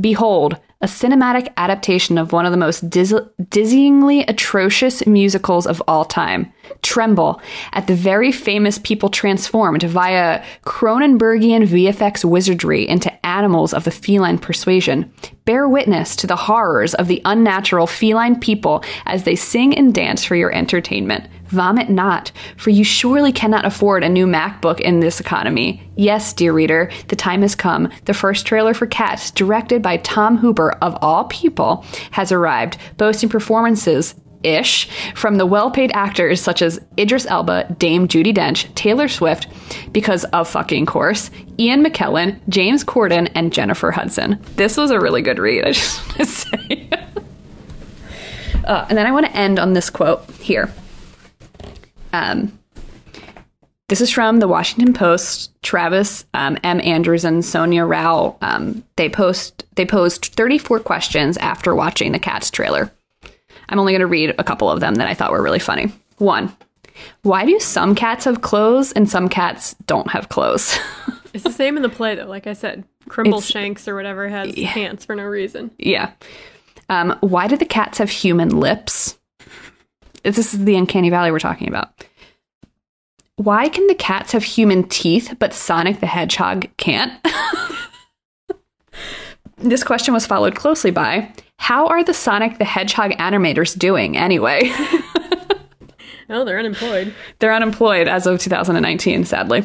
Behold, a cinematic adaptation of one of the most diz- dizzyingly atrocious musicals of all time. Tremble at the very famous people transformed via Cronenbergian VFX wizardry into animals of the feline persuasion. Bear witness to the horrors of the unnatural feline people as they sing and dance for your entertainment. Vomit not, for you surely cannot afford a new MacBook in this economy. Yes, dear reader, the time has come. The first trailer for Cats, directed by Tom Hooper, of all people, has arrived, boasting performances ish from the well-paid actors such as Idris Elba, Dame Judi Dench, Taylor Swift, because of fucking course, Ian McKellen, James Corden, and Jennifer Hudson. This was a really good read. I just want to say. Uh, and then I want to end on this quote here. Um, this is from the Washington Post. Travis um, M. Andrews and Sonia Rao. Um, they post they posed 34 questions after watching the Cats trailer. I'm only going to read a couple of them that I thought were really funny. One, why do some cats have clothes and some cats don't have clothes? It's the same in the play though. Like I said, Crimble It's- Shanks or whatever has pants for no reason. yeah. Um, why do the cats have human lips? This is the uncanny valley we're talking about. Why can the cats have human teeth, but Sonic the Hedgehog can't? this question was followed closely by How are the Sonic the Hedgehog animators doing anyway? Oh, they're unemployed. They're unemployed as of 2019, sadly.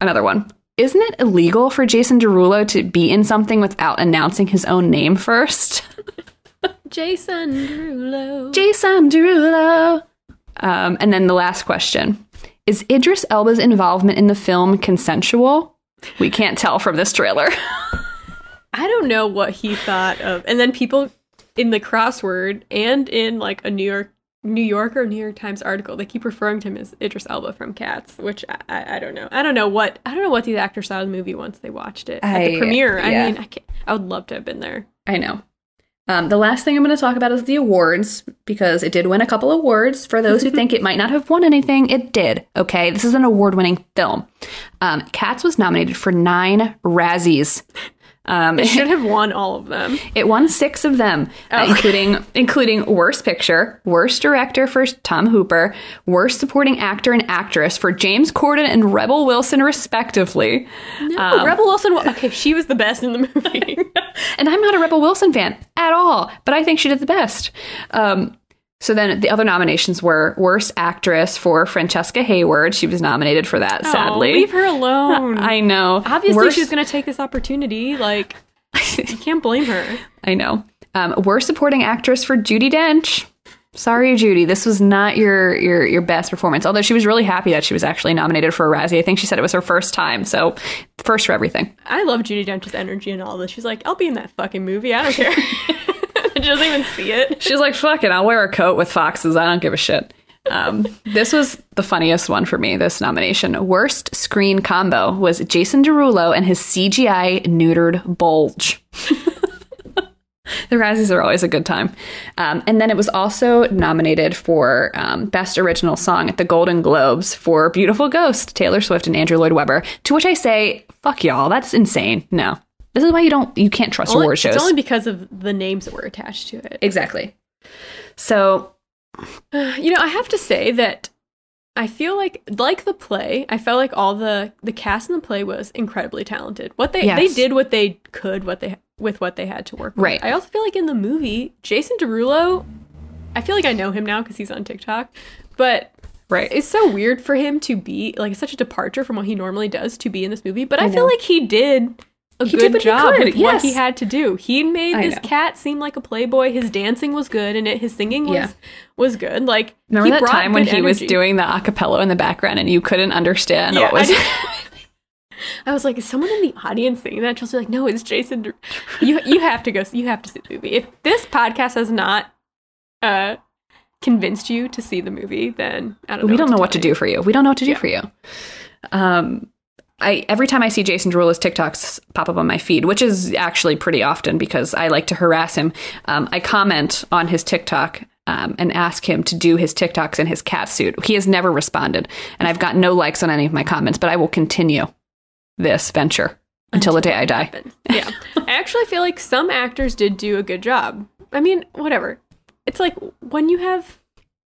Another one. Isn't it illegal for Jason Derulo to be in something without announcing his own name first? Jason Derulo. Jason Derulo. Um, and then the last question Is Idris Elba's involvement in the film consensual? We can't tell from this trailer. I don't know what he thought of. And then people in the crossword and in like a New York New Yorker New York Times article, they keep referring to him as Idris Elba from Cats, which I, I, I don't know. I don't know what I don't know what these actors saw in the movie once they watched it at I- the premiere. I mean, I, can't, I would love to have been there. I know. Um, the last thing I'm going to talk about is the awards because it did win a couple awards. For those who think it might not have won anything, it did. Okay, this is an award-winning film. Um, Cats was nominated for nine Razzies. Um, It should have won all of them. It won six of them, uh, Oh. including including worst picture, worst director for Tom Hooper, worst supporting actor and actress for James Corden and Rebel Wilson, respectively. No, Um, Rebel Wilson. Okay, she was the best in the movie. And I'm not a Rebel Wilson fan at all, but I think she did the best. Um, so then the other nominations were worst actress for Francesca Hayward. She was nominated for that, sadly. Oh, leave her alone. I know. Obviously, Worst- she's going to take this opportunity. Like, you can't blame her. I know. Um, worst supporting actress for Judi Dench. Sorry, Judi. This was not your your your best performance. Although she was really happy that she was actually nominated for a Razzie. I think she said it was her first time. So first for everything. I love Judi Dench's energy and all this. She's like, I'll be in that fucking movie. I don't care. she doesn't even see it. She's like, "Fuck it, I'll wear a coat with foxes. I don't give a shit." Um, this was the funniest one for me. This nomination, worst screen combo, was Jason Derulo and his CGI neutered bulge. the Razzies are always a good time. Um, and then it was also nominated for um, Best Original Song at the Golden Globes for Beautiful Ghost, Taylor Swift and Andrew Lloyd Webber. To which I say, fuck y'all, that's insane. No. This is why you don't, you can't trust Only- award shows. It's only because of the names that were attached to it. exactly. So You know, I have to say that I feel like like the play, I felt like all the the cast in the play was incredibly talented. What they they did what they could, what they with what they had to work with. Right. I also feel like in the movie, Jason Derulo, I feel like I know him now because he's on TikTok, but Right. it's so weird for him to be like it's such a departure from what he normally does to be in this movie. But I, I feel like he did a He good job could, with what he had to do. He made I this know. cat seem like a playboy. His dancing was good, and it, his singing was Yeah. was good. Like Remember that time when he was doing the acapella in the background and you couldn't understand Yeah, what was I, I was like, is someone in the audience singing that? Chelsea was like, no, it's Jason. You you have to go. You have to see the movie. If this podcast has not uh convinced you to see the movie, then I don't know. we don't know what to you. do for you. We don't know what to do Yeah. for you. Um, I every time I see Jason Derulo's TikToks pop up on my feed, which is actually pretty often because I like to harass him. Um, I comment on his TikTok um, and ask him to do his TikToks in his cat suit. He has never responded, and I've got no likes on any of my comments. But I will continue this venture until the day I die. happen. Yeah. I actually feel like some actors did do a good job. I mean, whatever. It's like when you have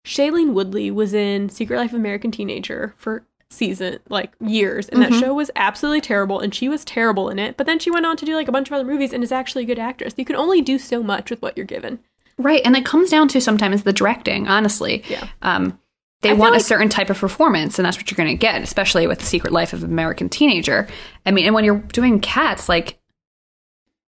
Shailene Woodley was in Secret Life of American Teenager for season like years and that show was absolutely terrible and she was terrible in it but then she went on to do like a bunch of other movies and is actually a good actress you can only do so much with what you're given Right, and it comes down to sometimes the directing. Honestly, Yeah. Um, they I want a like- certain type of performance, and that's what you're going to get, especially with the Secret Life of American Teenager. I mean, and when you're doing cats, like,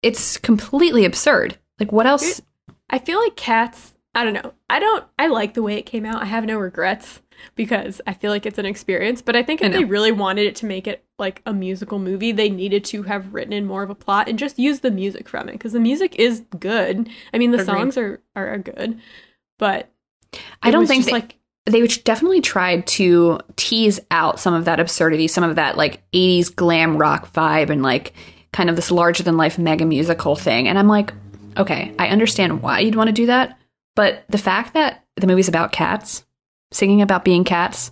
it's completely absurd. Like, what else? I feel like Cats, I don't know. I don't I like the way it came out. I have no regrets because I feel like it's an experience, but I think if know. they really wanted it to make it like a musical movie, they needed to have written in more of a plot and just use the music from it because the music is good. I mean, the Agreed. songs are are good, but I don't think they, like they definitely tried to tease out some of that absurdity, some of that like 80s glam rock vibe, and like kind of this larger than life mega musical thing. And I'm like, okay, I understand why you'd want to do that, but the fact that the movie's about cats, singing about being cats,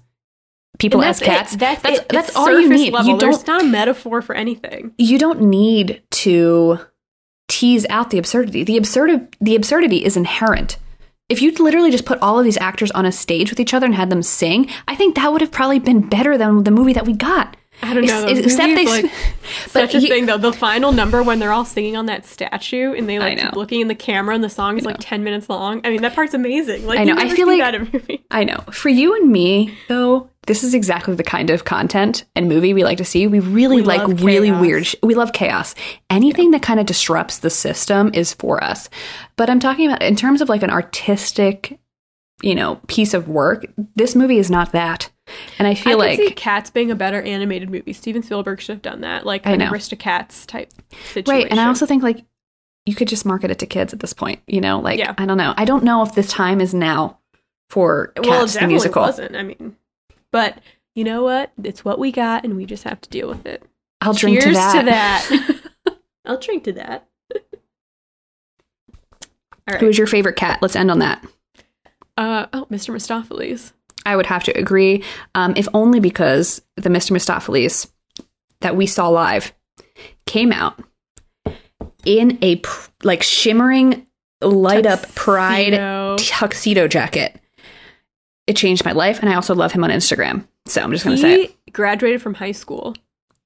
people as cats, it. That's that's, it. that's It's all you need. Level. You don't not a metaphor for anything. you don't need to tease out the absurdity. The absurd the absurdity is inherent. If you'd literally just put all of these actors on a stage with each other and had them sing, I think that would have probably been better than the movie that we got. I don't know. Ex- except movies, they- like, such a you- thing though. The final number when they're all singing on that statue and they like keep looking in the camera and the song is like ten minutes long. I mean, that part's amazing. Like I know. I feel like- that in. I know. For you and me, though, this is exactly the kind of content and movie we like to see. We really We like really weird. Sh- we love chaos. Anything that kind of disrupts the system is for us. But I'm talking about in terms of like an artistic, you know, piece of work. This movie is not that. And I feel I like see Cats being a better animated movie. Steven Spielberg should have done that, like an. Aristocats type situation. right. And I also think like you could just market it to kids at this point. You know, like Yeah. I don't know. I don't know if this time is now for Cats well, it the musical. wasn't. I mean, but you know what? It's what we got, and we just have to deal with it. I'll drink Cheers to that. to that. I'll drink to that. All right. Who's your favorite cat? Let's end on that. Uh, oh, Mr. Mistoffelees. I would have to agree, um, if only because the Mr. Mistoffelees that we saw live came out in a pr- like shimmering, light up pride Tuxedo. tuxedo jacket. It changed my life, and I also love him on Instagram. So I'm just gonna He say, it. graduated from high school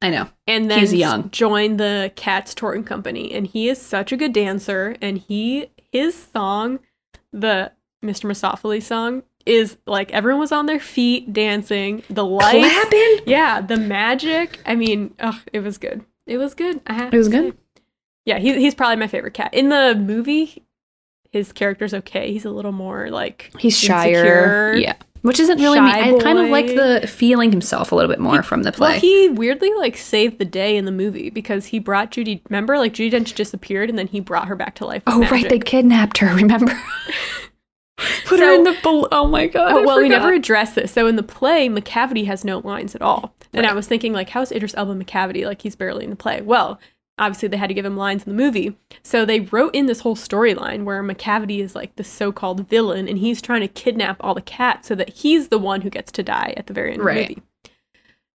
I know. and then He's young. joined the Cats touring company, and he is such a good dancer. And he his song, the Mr. Mistoffelees song, is like everyone was on their feet dancing. The lights, Clapping? yeah, the magic. I mean, ugh, it was good. It was good. I have It was to good? say. Yeah, he, he's probably my favorite cat in the movie. His character's okay. He's a little more like He's shyer, insecure. yeah, which isn't really me. Shy I kind of like the feeling himself a little bit more from the play. Well, he weirdly like saved the day in the movie because he brought Judi. Remember, like Judi Dench disappeared, and then he brought her back to life. with oh, right, magic. they kidnapped her. Remember? Put her in the. Bal- oh my god! Oh, well, we never addressed this. So in the play, Macavity has no lines at all, and I was thinking like, how's Idris Elba Macavity? Like he's barely in the play. Well, obviously they had to give him lines in the movie, so they wrote in this whole storyline where Macavity is like the so-called villain, and he's trying to kidnap all the cats so that he's the one who gets to die at the very end Right. of the movie.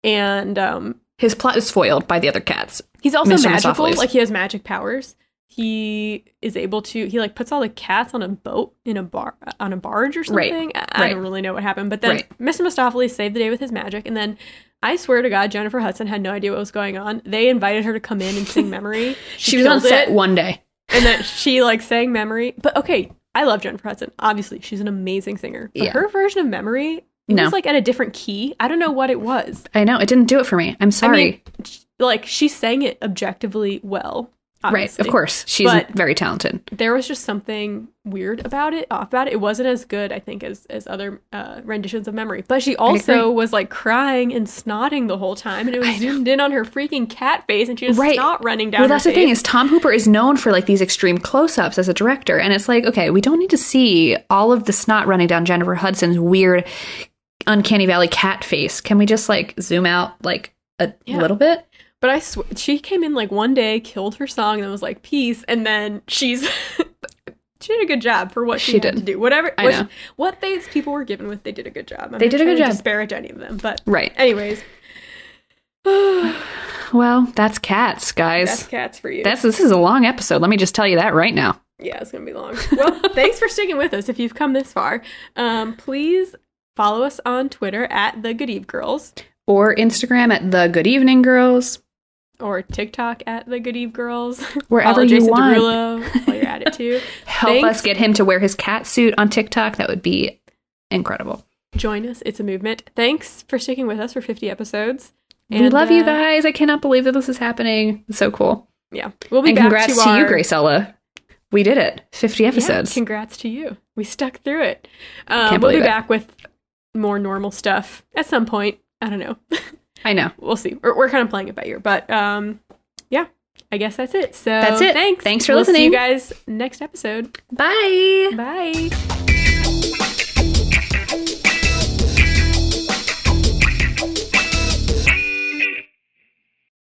And um, His plot is foiled by the other cats. He's also Mr. magical. Mistoffelees. Like he has magic powers. He is able to he like puts all the cats on a boat in a bar on a barge or Right, something. I, I right. don't really know what happened, but then Right. Mr. Mistoffelees saved the day with his magic, and then I swear to God, Jennifer Hudson had no idea what was going on. They invited her to come in and sing Memory. She was on set it, one day. and then she like sang Memory. But okay, I love Jennifer Hudson. Obviously, she's an amazing singer. But Yeah. her version of Memory it No. was like at a different key. I don't know what it was. I know it didn't do it for me. I'm sorry. I mean, like she sang it objectively well. Right, of course, she's But- very talented. There was just something weird about it, off about it. It wasn't as good, I think, as as other uh, renditions of Memory. But she also was like crying and snotting the whole time, and it was zoomed in on her freaking cat face, and she was Right. snot running down. Well, that's the thing is Tom Hooper is known for like these extreme close-ups as a director, and it's like, okay, we don't need to see all of the snot running down Jennifer Hudson's weird, uncanny valley cat face. Can we just like zoom out like a Yeah. little bit? But I sw- she came in like one day, killed her song, and then was like peace, and then she's she did a good job for what she, She had did. to do. Whatever I what, know. what these people were given with, they did a good job. I'm They not did a good to job. Disparage any of them, but Right. anyways, Well, that's cats, guys. that's cats for you. That's this is a long episode. Let me just tell you that right now. Yeah, it's gonna be long. Well, thanks for sticking with us. If you've come this far, um, please follow us on Twitter at the Good Eve Girls Or Instagram at the Good Evening Girls. Or TikTok at the Good Eve Girls. Wherever you Jason want. Derulo while you're at it too. Help Thanks. us get him to wear his cat suit on TikTok. That would be incredible. Join us. It's a movement. Thanks for sticking with us for 50 episodes. we And, love you uh, guys. I cannot believe that this is happening. It's so cool. Yeah, we'll be and back congrats to, to, our, you, Gracella. We did it. 50 Yeah, episodes. congrats to you. We stuck through it. Um, Can't we'll be it. back with more normal stuff at some point. I don't know. I know. we'll see. We're, we're kind of playing it by ear, but um, yeah, I guess that's it. So That's it. Thanks. Thanks for We'll See you guys next episode. Bye. Bye.